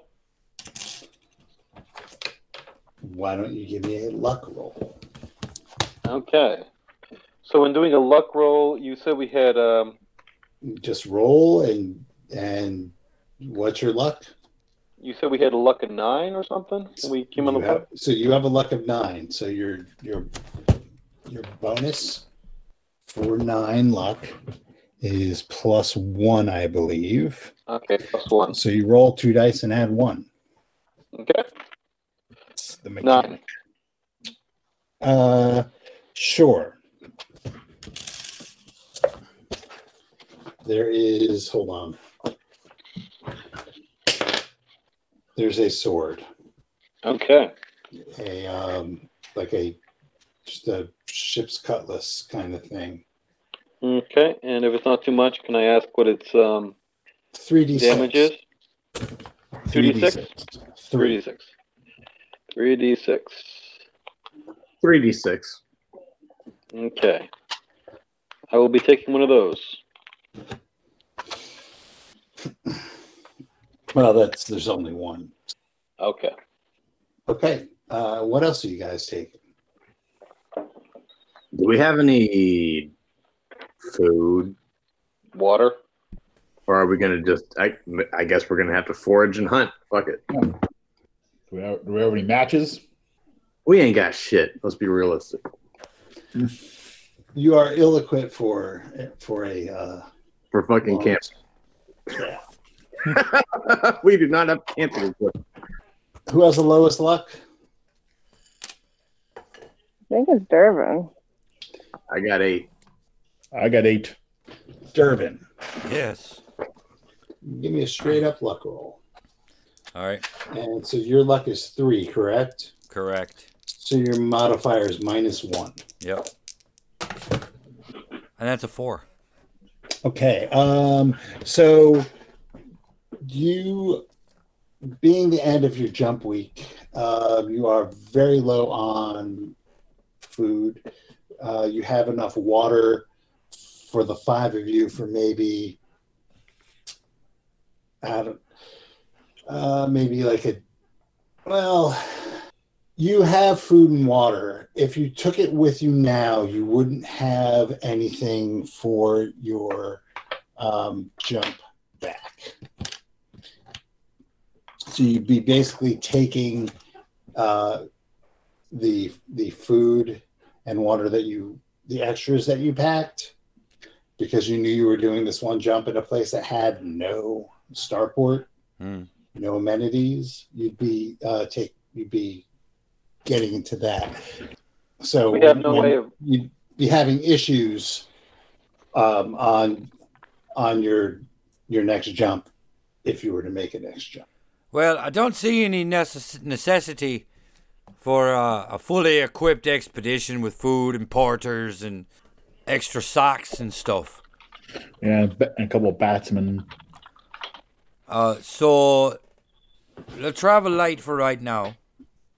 Why don't you give me a luck roll? Okay. So when doing a luck roll, you said we had um, Just roll and and what's your luck? you said we had a luck of nine or something. We came on the have- so you have a luck of nine. So your your your bonus for nine luck is plus one, I believe. Okay, plus one. So you roll two dice and add one. Okay. The mechanic. Uh, sure. There is. Hold on. There's a sword, Okay. a um, like a just a ship's cutlass kind of thing. Okay. And if it's not too much, can I ask what its um, Three d damage is? Three 3d6? Three. 3d6. 3d6. 3d6. Okay. I will be taking one of those. Well, that's there's only one. Okay. Okay. Uh, what else are you guys taking? Do we have any food? Water. Or are we gonna just I I guess we're gonna have to forage and hunt. Fuck it. Do we have, do we have any matches? We ain't got shit. Let's be realistic. You are ill-equipped for for a. Uh, For fucking Well, camp. yeah. *laughs* we do not have camping equipment. Who has the lowest luck? I think it's Durbin. I got eight. I got eight. Durbin. Yes. Give me a straight up luck roll. All right. And so your luck is three, correct? Correct. So your modifier is minus one. Yep. And that's a four. Okay. Um, so you being the end of your jump week, uh, you are very low on food. Uh, you have enough water for the five of you for maybe I don't, uh, maybe like a well you have food and water. If you took it with you now you wouldn't have anything for your um, jump back. So you'd be basically taking uh, the the food and water that you the extras that you packed because you knew you were doing this one jump in a place that had no starport, No amenities. You'd be uh, take you'd be getting into that. So We have no way of you'd be having issues um, on on your your next jump if you were to make a next jump. Well, I don't see any necess- necessity for uh, a fully equipped expedition with food and porters and extra socks and stuff. Yeah, and a couple of batsmen. Uh, so let's travel light for right now.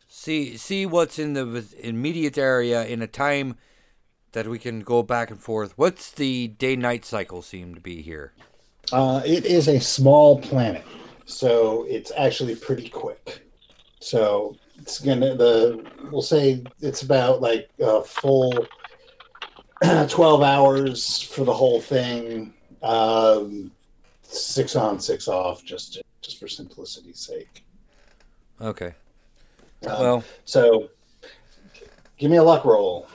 See see what's in the immediate area in a time that we can go back and forth. What's the day night cycle seem to be here? Uh, it is a small planet, so it's actually pretty quick. So it's gonna the we'll say it's about like a full *clears throat* twelve hours for the whole thing. Um, six on, six off, just just for simplicity's sake. Okay. Um, Well, so give me a luck roll.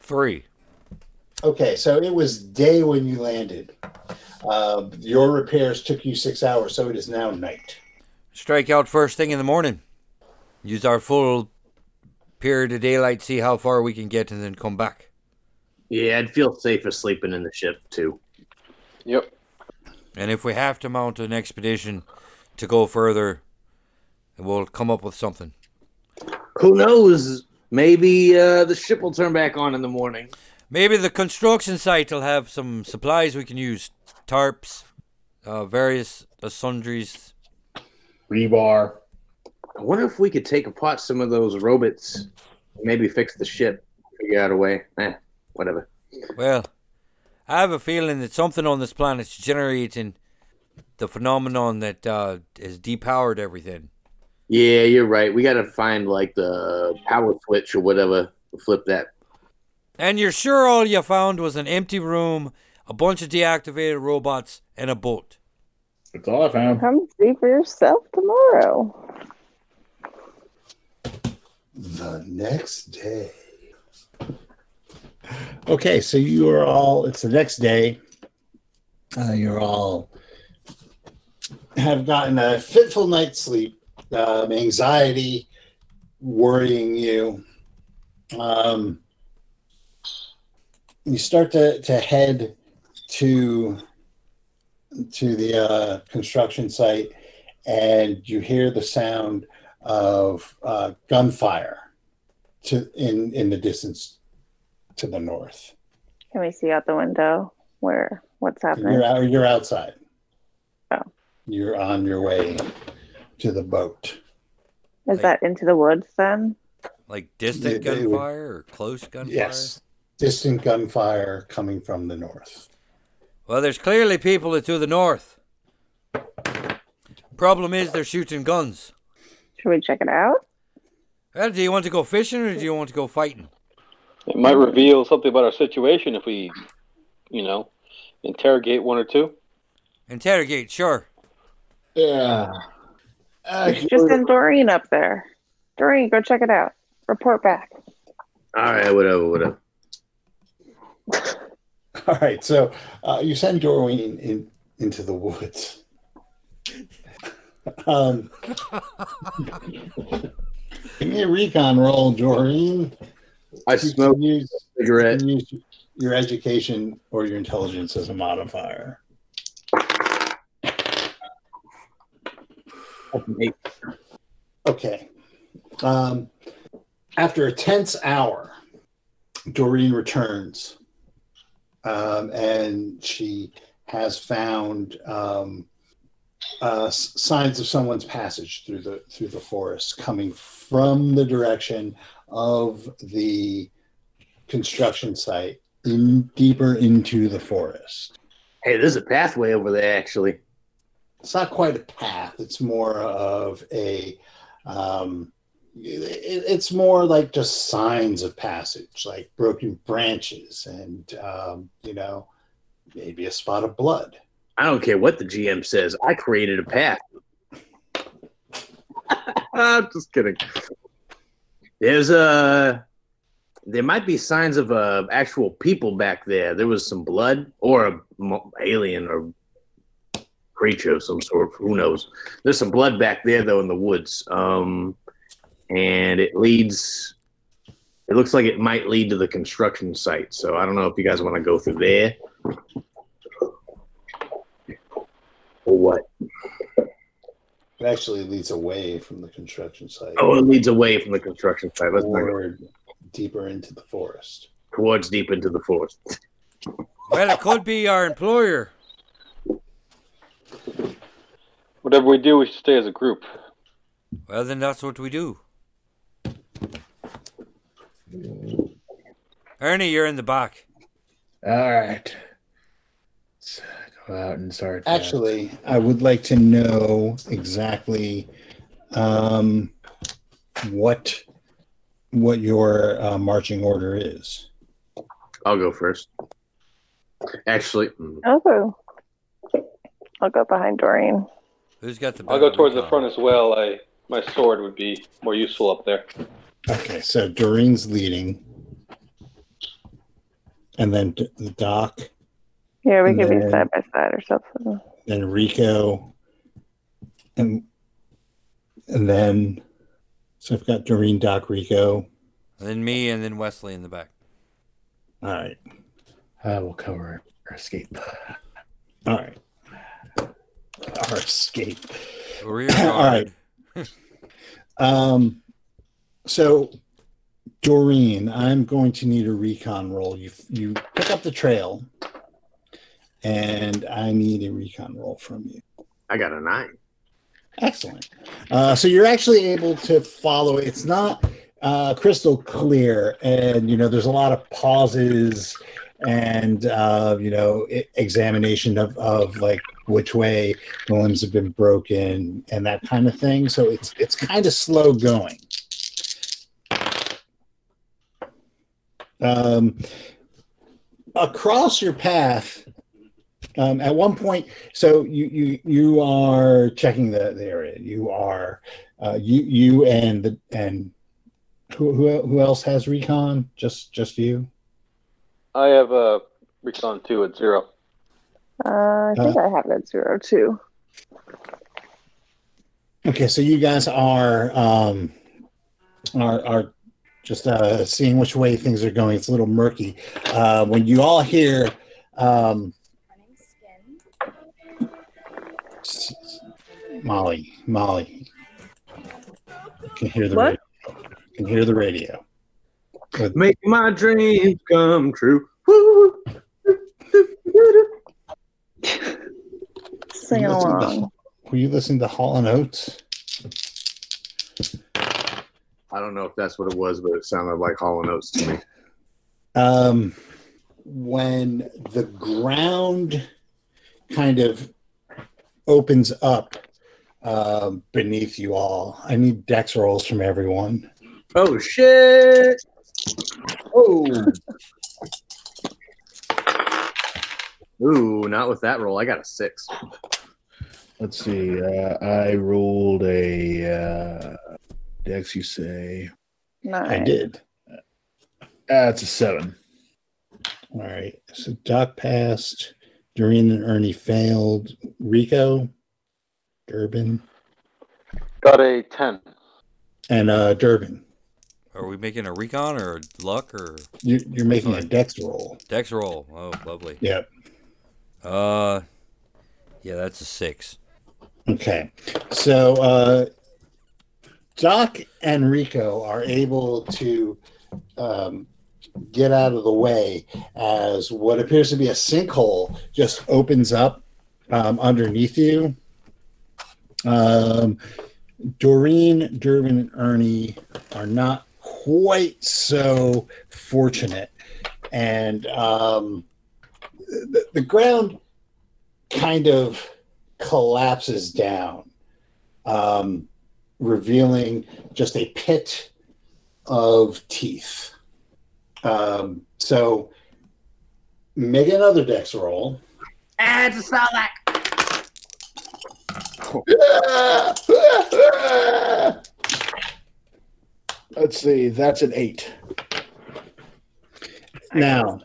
three. Okay, so it was day when you landed. Uh, your repairs took you six hours, so it is now night. Strike out first thing in the morning. Use our full period of daylight, see how far we can get, and then come back. Yeah, I'd feel safer sleeping in the ship too. Yep. And if we have to mount an expedition to go further, we'll come up with something. Who knows? Maybe uh, the ship will turn back on in the morning. Maybe the construction site will have some supplies we can use tarps, uh, various uh, sundries. Rebar. I wonder if we could take apart some of those robots, maybe fix the ship, figure out a way. Eh, whatever. Well, I have a feeling that something on this planet is generating the phenomenon that uh, has depowered everything. Yeah, you're right. We got to find like the power switch or whatever to flip that. And you're sure all you found was an empty room, a bunch of deactivated robots, and a boat. That's all I found. Come see for yourself tomorrow. The next day. Okay, so you are all, it's the next day. Uh, you're all have gotten a fitful night's sleep, um, anxiety worrying you. Um, you start to, to head to to the uh, construction site and you hear the sound of uh, gunfire to in in the distance to the north. Can we see out the window where what's happening? You're out, you're outside. Oh. You're on your way to the boat. Is that into the woods then? Like distant Yeah, they would- gunfire or close gunfire? Yes, distant gunfire coming from the north. Well, there's clearly people to the north. Problem is, they're shooting guns. Should we check it out? Well, do you want to go fishing or do you want to go fighting? It might reveal something about our situation if we, you know, interrogate one or two. Interrogate, sure. Yeah. Uh, Just send Doreen up there. Doreen, go check it out. Report back. All right, whatever, whatever. *laughs* all right, so uh, you send Doreen in, into the woods. *laughs* um, *laughs* give me a recon roll, Doreen. I You smoke can use, a you can use your education or your intelligence as a modifier. Okay. Um, after a tense hour, Doreen returns, um, and she has found um, uh, signs of someone's passage through the through the forest, coming from the direction of the construction site, in deeper into the forest. Hey, there's a pathway over there, actually. it's not quite a path it's more of a um it, it's more like just signs of passage like broken branches and um you know maybe a spot of blood I don't care what the GM says. I created a path. *laughs* I'm just kidding. There's a. There might be signs of uh, actual people back there. There was some blood, or a alien, or creature of some sort. Who knows? There's some blood back there, though, in the woods. Um, and it leads. It looks like it might lead to the construction site. So I don't know if you guys want to go through there or what. It actually leads away from the construction site Oh, it leads away from the construction site. Let's not go deeper into the forest. towards deep into the forest. Well, it could be our employer. Whatever we do, we should stay as a group. Well, then that's what we do. Ernie, you're in the back. All right. Let's go out and start. Actually, I would like to know exactly um, what what your uh, marching order is. I'll go first. Actually, mm, I'll go. I'll go behind Doreen. Who's got the? I'll go towards the front as well. I my sword would be more useful up there. Okay, so Doreen's leading, and then D- Doc, Yeah, we could be side by side or something. then Rico, and and then so I've got Doreen, Doc, Rico. And then me, and then Wesley in the back. All right, I will cover our escape. all right. Our escape. Rear *coughs* All right. Um, so Doreen, I'm going to need a recon roll. You you pick up the trail, and I need a recon roll from you. I got a nine. Excellent. Uh, so you're actually able to follow. It's not uh, crystal clear, and you know there's a lot of pauses and uh, you know examination of, of like which way the limbs have been broken and that kind of thing. So it's it's kind of slow going. Um, across your path, um, at one point, so you you you are checking the, the area. You are uh, you you and the and who, who who else has recon? Just just you. I have a recon two at zero. Uh, I think I have it at zero too. Okay, so you guys are um are are just uh seeing which way things are going. It's a little murky. Uh when you all hear um s- s- Molly, Molly. You can hear the What? radio. You can hear the radio. With- Make my dreams come true. Woo! Sing you to- along. Were you listening to Hall and Oates? I don't know if that's what it was, but it sounded like Hall and Oates to me. um, when the ground kind of opens up um, beneath you all. I need dex rolls from everyone. Oh shit! Oh, *laughs* Ooh, not with that roll. I got a six. Let's see. Uh, I rolled a uh, dex. You say Nice. I did. that's a seven. All right. So Doc passed. Doreen and Ernie failed. Rico, Durbin, Got a ten. and uh, Durbin. Are we making a recon or luck or You, you're making a dex roll. dex roll? Oh, lovely. Yep. Uh, yeah, that's a six. Okay. So uh, Doc and Rico are able to um, get out of the way as what appears to be a sinkhole just opens up um, underneath you. Um, Doreen, Durbin, and Ernie are not quite so fortunate. And um, the, the ground kind of collapses down, um, revealing just a pit of teeth. Um, so make another dex roll. Add a solid. Let's see. That's an eight. Now,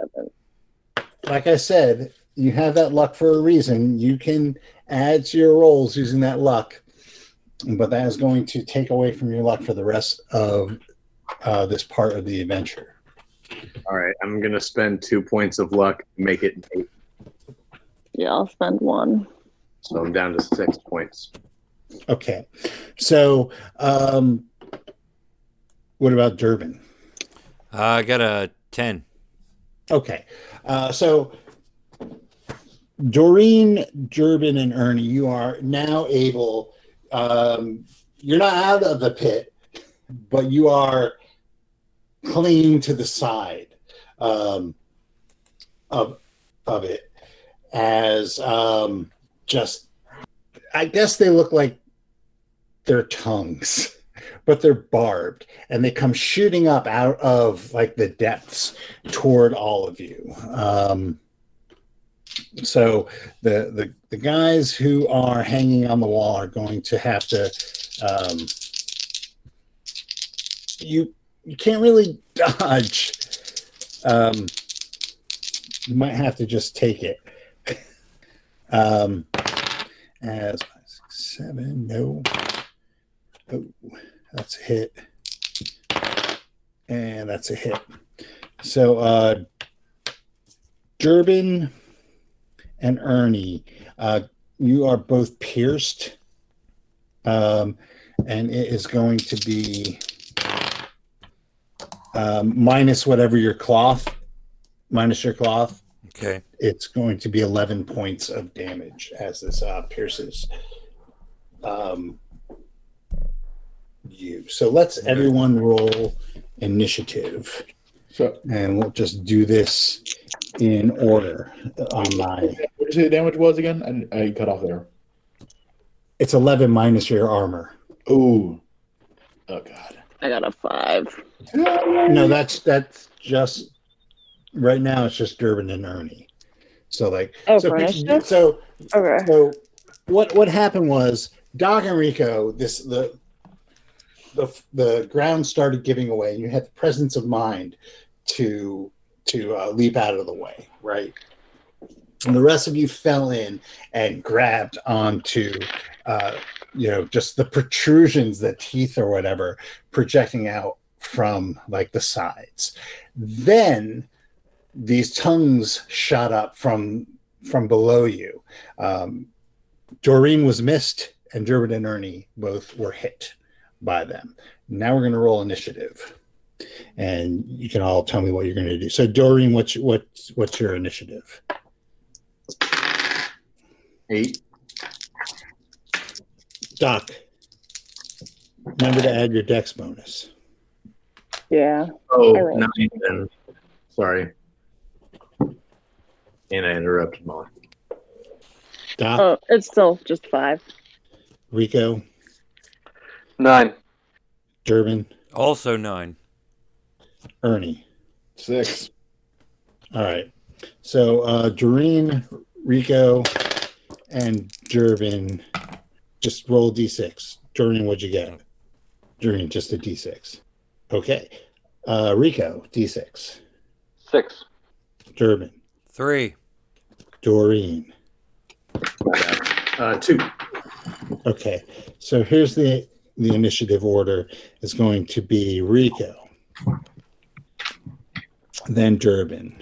like I said, you have that luck for a reason. You can add to your rolls using that luck, but that is going to take away from your luck for the rest of uh, this part of the adventure. All right, I'm gonna spend two points of luck, make it eight, Yeah, I'll spend one. so I'm down to six points. Okay, so um, what about Durbin? Uh, I got a 10. Okay, uh, so Doreen, Durbin, and Ernie, you are now able. Um, you're not out of the pit, but you are clinging to the side um, of of it as um, just. I guess they look like their tongues, *laughs* but they're barbed, and they come shooting up out of like the depths toward all of you. Um, so the, the the guys who are hanging on the wall are going to have to. Um, you you can't really dodge. Um, you might have to just take it. Um, as five, six, seven, no. Oh, that's a hit. And that's a hit. So uh Durbin and Ernie, uh, you are both pierced. Um, and it is going to be um, minus whatever your cloth, minus your cloth. Okay. It's going to be 11 points of damage as this uh, pierces um, you. So let's Okay. everyone roll initiative. So, And we'll just do this in order on my. what did you say the damage was again? I, I cut off there. It's 11 minus your armor. Ooh. Oh, God. I got a five. No, that's that's just right now. It's just Durbin and Ernie. So like, Oh, so, for so Okay. so what what happened was Doc and Rico. This the the the ground started giving away, and you had the presence of mind to to uh, leap out of the way, right? And the rest of you fell in and grabbed onto, uh, you know, just the protrusions, the teeth or whatever, projecting out from like the sides. Then these tongues shot up from from below you. Um, Doreen was missed, and Durbin and Ernie both were hit by them. Now we're going to roll initiative, and you can all tell me what you're going to do. So, Doreen, what's what's what's your initiative? Eight. Doc, remember to add your dex bonus. Yeah. Oh, All right. nine then. Sorry. And I interrupted Molly. Doc, Oh, it's still just five. Rico, Nine. Durbin, Also 9. Ernie. Six. All right. So uh Doreen, Rico, and Durbin just roll d6. Doreen, what'd you get? Doreen, just a d6. Okay. Uh Rico, d6. Six. Durbin, 3. Doreen. Uh, two. Okay. So here's the the initiative order is going to be Rico, then Durbin,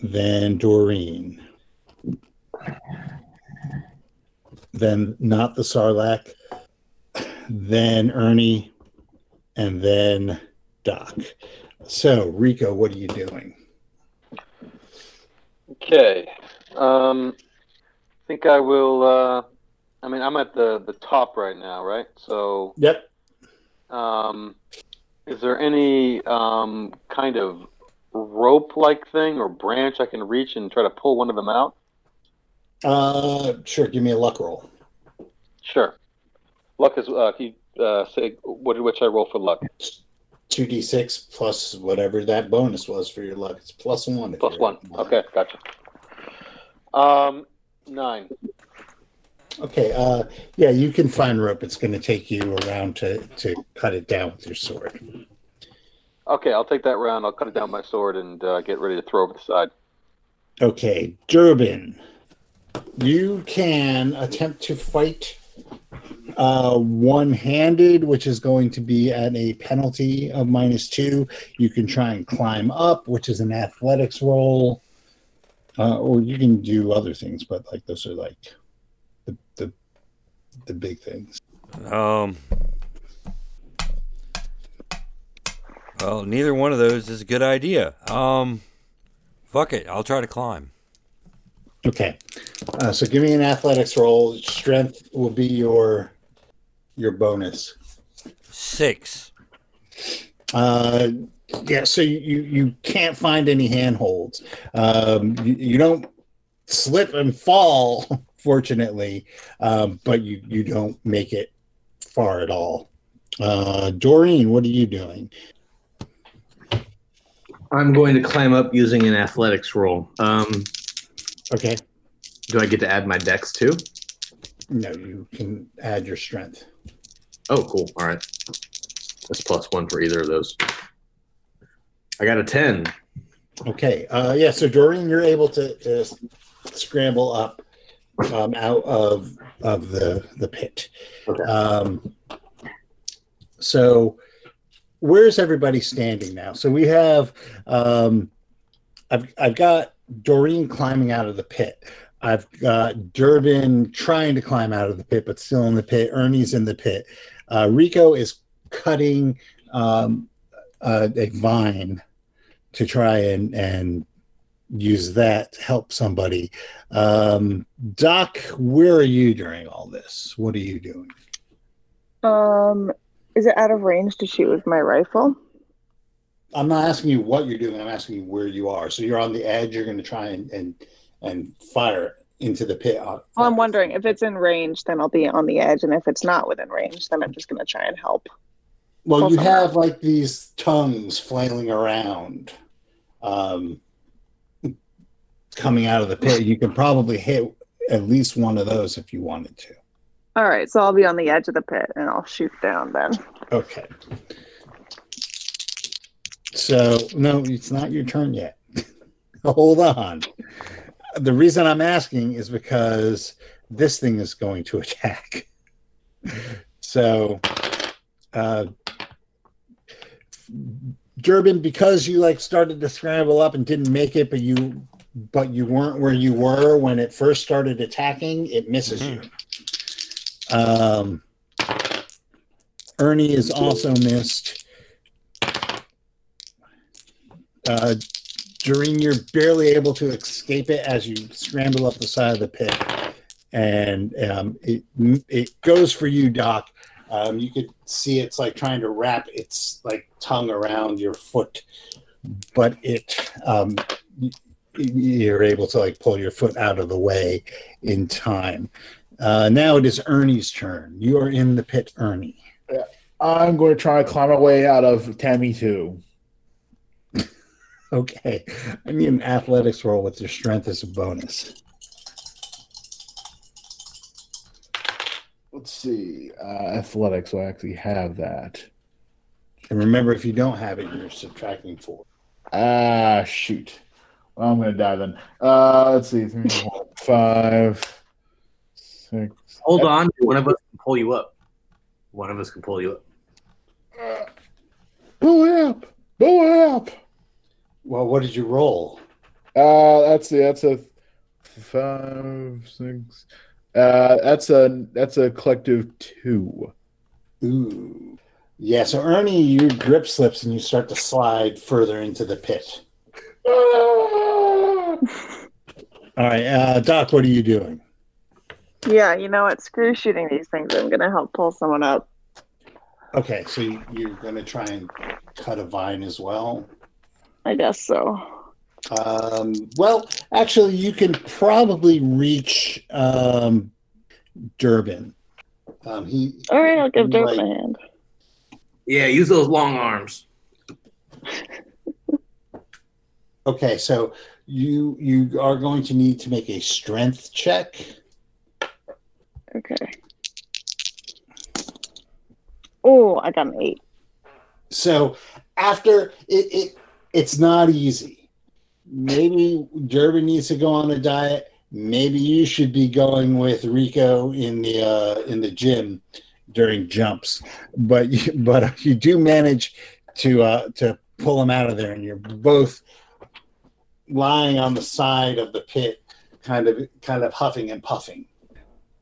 then Doreen, then not the Sarlacc, then Ernie, and then Doc. So Rico, what are you doing? Okay. Um, I think I will. Uh, I mean, I'm at the the top right now, right? So, Yep. um, is there any um, kind of rope-like thing or branch I can reach and try to pull one of them out? Uh, sure. Give me a luck roll. Sure. Luck is. Uh, you uh, say what did which I roll for luck? Two d six plus whatever that bonus was for your luck. It's plus one. Plus one. Okay, gotcha. Um, nine. Okay, uh, yeah, you can find rope. It's going to take you around to to cut it down with your sword. Okay, I'll take that round. I'll cut it down with my sword and uh, get ready to throw over the side. Okay, Durbin, you can attempt to fight uh, one-handed, which is going to be at a penalty of minus two. You can try and climb up, which is an athletics roll, uh, or you can do other things, but like those are like the the, the big things. Um. Well, neither one of those is a good idea. Um. Fuck it. I'll try to climb. Okay, uh, so give me an athletics roll. Strength will be your your bonus. Six. Uh, yeah, so you, you you can't find any handholds. Um, you, you don't slip and fall, *laughs* fortunately, um, but you you don't make it far at all. Uh, Doreen, what are you doing? I'm going to climb up using an athletics roll. Um, Okay, do I get to add my dex too? no, you can add your strength. Oh, cool. All right. That's plus one for either of those. I got a 10. Okay, uh, yeah, so Doreen, you're able to, to scramble up um, out of of the the pit. Okay. Um, so where's everybody standing now? So we have um, I've I've got Doreen climbing out of the pit. I've got Durbin trying to climb out of the pit, but still in the pit. Ernie's in the pit. Uh, Rico is cutting um, uh, a vine to try and and use that to help somebody. Um, Doc, where are you during all this? What are you doing? Um, is it out of range to shoot with my rifle? I'm not asking you what you're doing. I'm asking you where you are. So you're on the edge. You're going to try and and and fire into the pit. Well, I'm wondering if it's in range, then I'll be on the edge, and if it's not within range, then I'm just going to try and help. Well, you have like these tongues flailing around, um, coming out of the pit. You can probably hit at least one of those if you wanted to. All right, so I'll be on the edge of the pit, and I'll shoot down then. Okay. So no, it's not your turn yet. *laughs* Hold on. The reason I'm asking is because this thing is going to *laughs* attack. So, uh, Durbin, because you like started to scramble up and didn't make it, but you but you weren't where you were when it first started attacking, it misses you. Um, Ernie is also missed. Uh, Doreen, you're barely able to escape it as you scramble up the side of the pit, and um, it it goes for you, Doc. Um, you could see it's like trying to wrap its like tongue around your foot, but it um, you're able to like pull your foot out of the way in time. Uh, now it is Ernie's turn. You are in the pit, Ernie. I'm going to try to climb my way out of Tammy too. Okay, I need an athletics roll with your strength as a bonus. Let's see. Uh, athletics, so I actually have that. And remember, if you don't have it, you're subtracting four. Ah, shoot. Well, I'm going to die then. Uh, let's see. Three, *laughs* four, five, six. Hold on. One of us can pull you up. One of us can pull you up. Pull up. Pull up. Well, what did you roll? Uh, that's the that's a five, six. Uh, that's a that's a collective two. Ooh. Yeah, so Ernie, your grip slips and you start to slide further into the pit. *laughs* All right, uh, Doc, what are you doing? Yeah, you know what? Screw shooting these things. I'm going to help pull someone up. Okay, so you, you're going to try and cut a vine as well. I guess so. Um, well, actually, you can probably reach um, Durbin. Um, he All right, I'll give Dirt Like- a hand. Yeah, use those long arms. *laughs* okay. So you you are going to need to make a strength check. Okay. Oh, I got an eight. So after it, it it's not easy. Maybe Durbin needs to go on a diet. Maybe you should be going with Rico in the uh, in the gym during jumps. But you, *laughs* but you do manage to uh, to pull him out of there, and you're both lying on the side of the pit, kind of kind of huffing and puffing.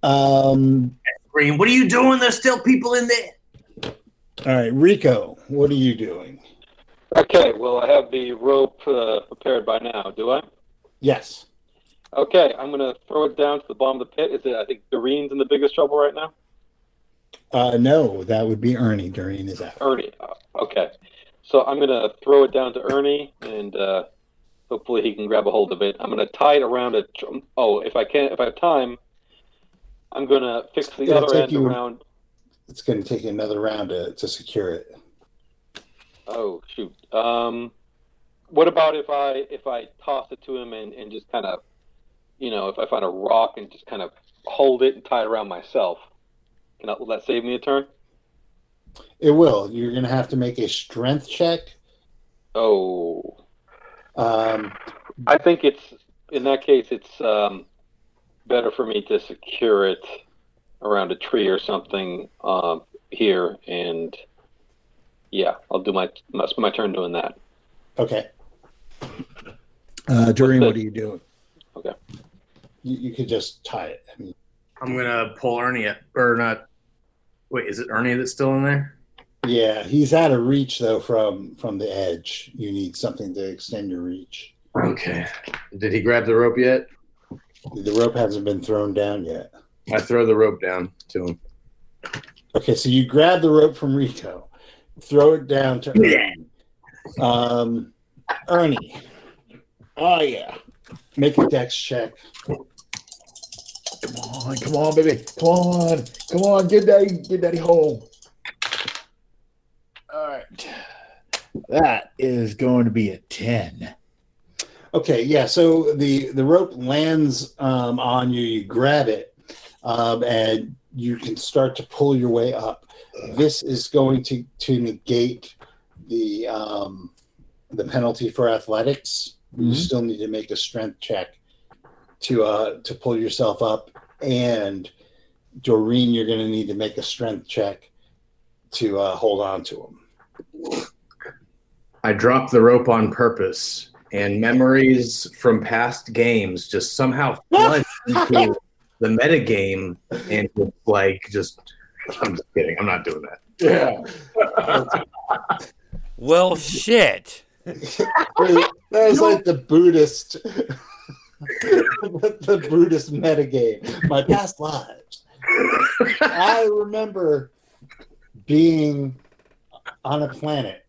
Um, Green, what are you doing? There's still people in there. all right, Rico, what are you doing? Okay, well, I have the rope uh, prepared by now, do I? Yes. Okay, I'm going to throw it down to the bottom of the pit. Is it, I think Doreen's in the biggest trouble right now? Uh, no, that would be Ernie Doreen is out. Ernie. Uh, Okay. So I'm going to throw it down to Ernie, and uh, hopefully he can grab a hold of it. I'm going to tie it around a. tr- Oh, if I can, if I have time, I'm going to fix the It'll other end you- around. It's going to take another round to, to secure it. Oh shoot. Um, what about if I if I toss it to him and, and just kind of, you know, if I find a rock and just kind of hold it and tie it around myself? Can that, will that save me a turn? It will. You're going to have to make a strength check. Oh, Um, I think it's in that case it's um, better for me to secure it around a tree or something um, here, and yeah, I'll do my my, my turn doing that. okay. Uh, Doreen, what are you doing? Okay. You, you could just tie it. I mean, I'm gonna pull Ernie up, or not. Wait, is it Ernie that's still in there? yeah, he's out of reach though from from the edge. You need something to extend your reach. Okay. Did he grab the rope yet? The rope hasn't been thrown down yet. I throw the rope down to him. Okay, so you grab the rope from Rico, throw it down to Ernie. Um, Ernie. Oh yeah. Make a dex check. Come on, come on, baby. Come on. Come on, get daddy, get daddy home. All right. That is going to be a 10. Okay, yeah. So the the rope lands um, on you. You grab it, um, and you can start to pull your way up. This is going to to negate the um, the penalty for athletics. You Mhm. still need to make a strength check to uh, to pull yourself up, and Doreen, you're going to need to make a strength check to uh, hold on to him. I dropped the rope on purpose, and memories from past games just somehow *laughs* flood into the meta game, and like just. *laughs* I'm just kidding. I'm not doing that. Yeah. *laughs* Well, shit. *laughs* that was like the Buddhist, the Buddhist metagame. My past lives. I remember being on a planet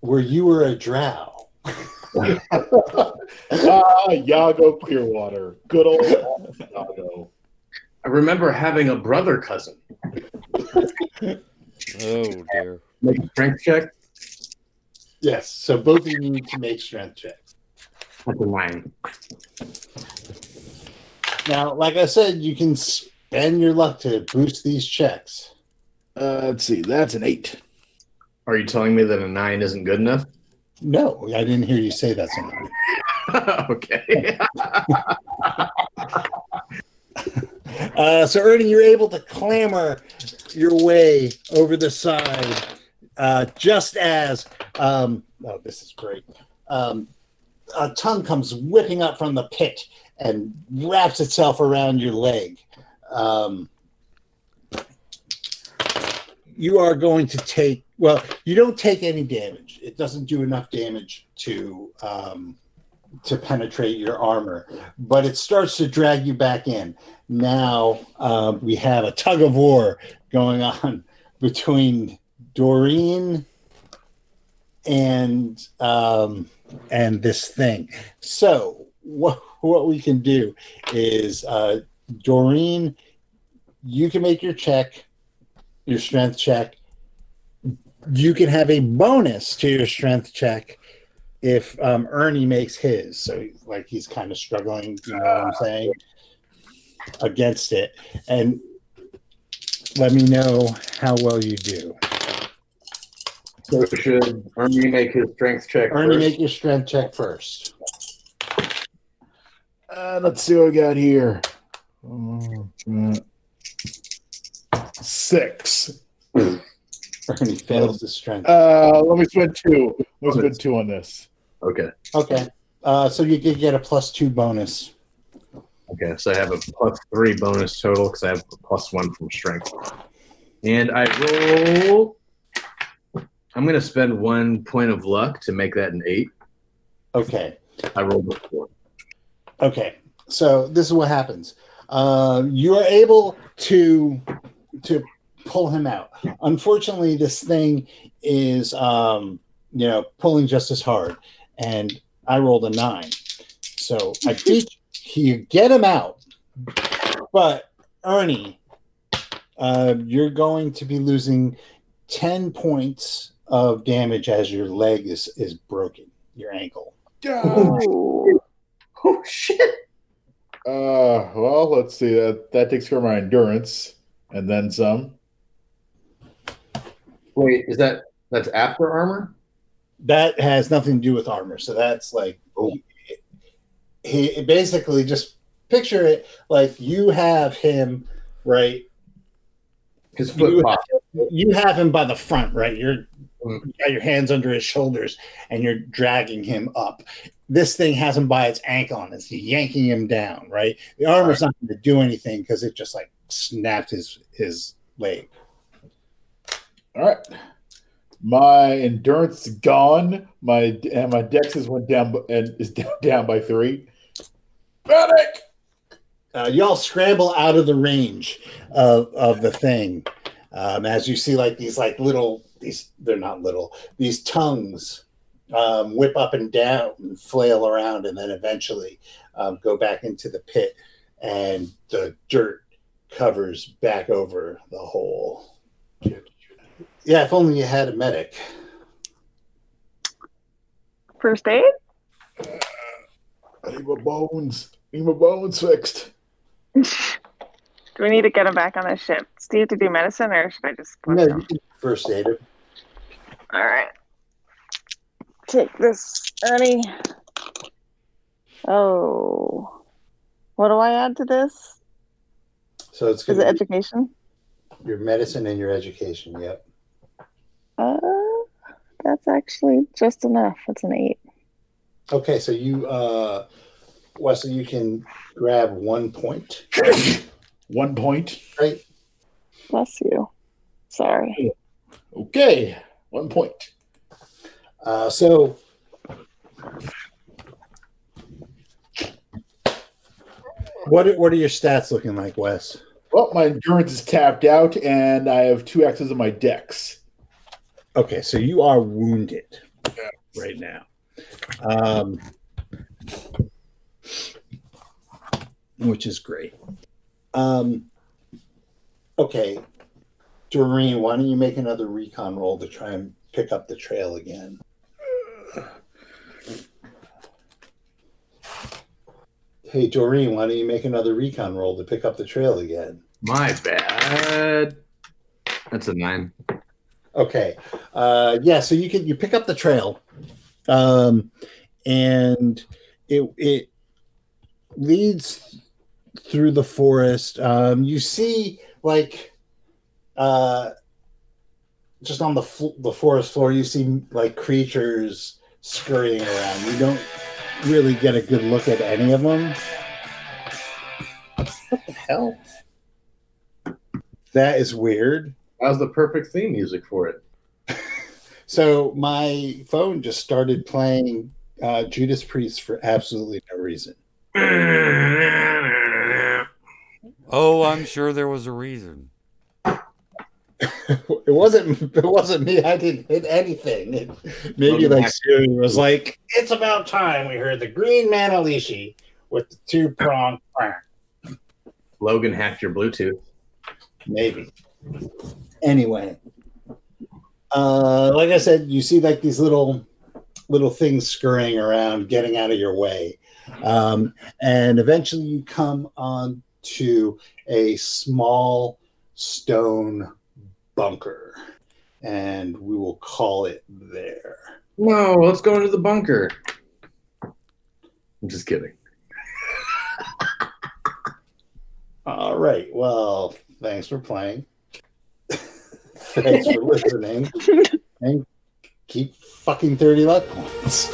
where you were a drow. ah, Yago Clearwater. Good old Yago. I remember having a brother cousin. Oh, dear. Make a strength check. Yes, so both of you need to make strength checks. That's a nine. Now, like I said, you can spend your luck to boost these checks. Uh, let's see. That's an 8. Are you telling me that a nine isn't good enough? No, I didn't hear you say that. Somebody. *laughs* okay. *laughs* Uh, so, Ernie, you're able to clamber your way over the side uh, just as, um, oh, this is great. Um, a tongue comes whipping up from the pit and wraps itself around your leg. Um, you are going to take, well, you don't take any damage. It doesn't do enough damage to. Um, to penetrate your armor, but it starts to drag you back in now uh, we have a tug of war going *laughs* on between Doreen and um, and this thing. So what what we can do is uh, Doreen, you can make your check, your strength check. You can have a bonus to your strength check if um, Ernie makes his. So like he's kind of struggling. You know what I'm saying? against it, and let me know how well you do. So should Ernie make his strength check? Ernie, first? make your strength check first. Uh, let's see what we got here. Uh, Six. Ernie fails the strength. Uh, let me spend two. Let me spend two on this. Okay. Okay, uh, so you could get a plus two bonus. Okay. So I have a plus three bonus total because I have a plus one from strength. And I roll. I'm going to spend one point of luck to make that an eight. Okay. I rolled a four. Okay, so this is what happens. Uh, you are able to to pull him out. Unfortunately, this thing is um, you know pulling just as hard, and I rolled a nine, so I beat *laughs* you. Get him out, but Ernie, uh, you're going to be losing ten points of damage as your leg is is broken, your ankle. Ooh. Oh shit! Uh, well, let's see. That that takes care of my endurance, and then some. Wait, is that that's after armor? That has nothing to do with armor. So that's like Oh. he, he basically just picture it like you have him right. His foot You popped. you have him by the front, right? You're Mm. you got your hands under his shoulders and you're dragging him up. This thing has him by its ankle and it's yanking him down, right? The armor's not going to do anything because it just like snapped his his leg. All right. My endurance is gone. My and my dex has went down and is down, *laughs* down by three. Medic. uh, y'all scramble out of the range of, of the thing um, as you see like these like little these they're not little these tongues um, whip up and down and flail around and then eventually um, go back into the pit and the dirt covers back over the hole yeah if only you had a medic First aid? I need my bones. I need my bones fixed. *laughs* Do we need to get him back on the ship? Do you have to do medicine or should I just push no, him? first aid him. All right. Take this, Ernie. Oh. What do I add to this? so it's Is it to education? your medicine and your education yep Uh, that's actually just enough. It's an eight. Okay, so you, uh, Wesley, you can grab one point, One point. One point. Right? Bless you. Sorry. Okay. One point. Uh, so, what are, what are your stats looking like, Wes? Well, my endurance is tapped out, and I have two X's on my dex. Okay, so you are wounded right now. Um, which is great. Um, okay, Doreen, why don't you make another recon roll to try and pick up the trail again? Hey, Doreen, why don't you make another recon roll to pick up the trail again? My bad. That's a nine. Okay. Uh, yeah. So you can you pick up the trail, um, and it it leads through the forest. Um, you see like uh, just on the fl- the forest floor, you see like creatures scurrying around. You don't really get a good look at any of them. What the hell? That is weird. That was the perfect theme music for it. So my phone just started playing uh, Judas Priest for absolutely no reason. Oh, I'm sure there was a reason. *laughs* It wasn't. It wasn't me. I didn't hit anything. It, maybe like Siri was like, "It's about time we heard the Green Manalishi with the two prong." Logan hacked your Bluetooth. Maybe. Anyway, uh, like I said, you see like these little little things scurrying around, getting out of your way, um, and eventually you come on to a small stone bunker, and we will call it there. No, let's go into the bunker. I'm just kidding. *laughs* All right. Well, thanks for playing. Thanks for listening. *laughs* and keep fucking 30 luck points.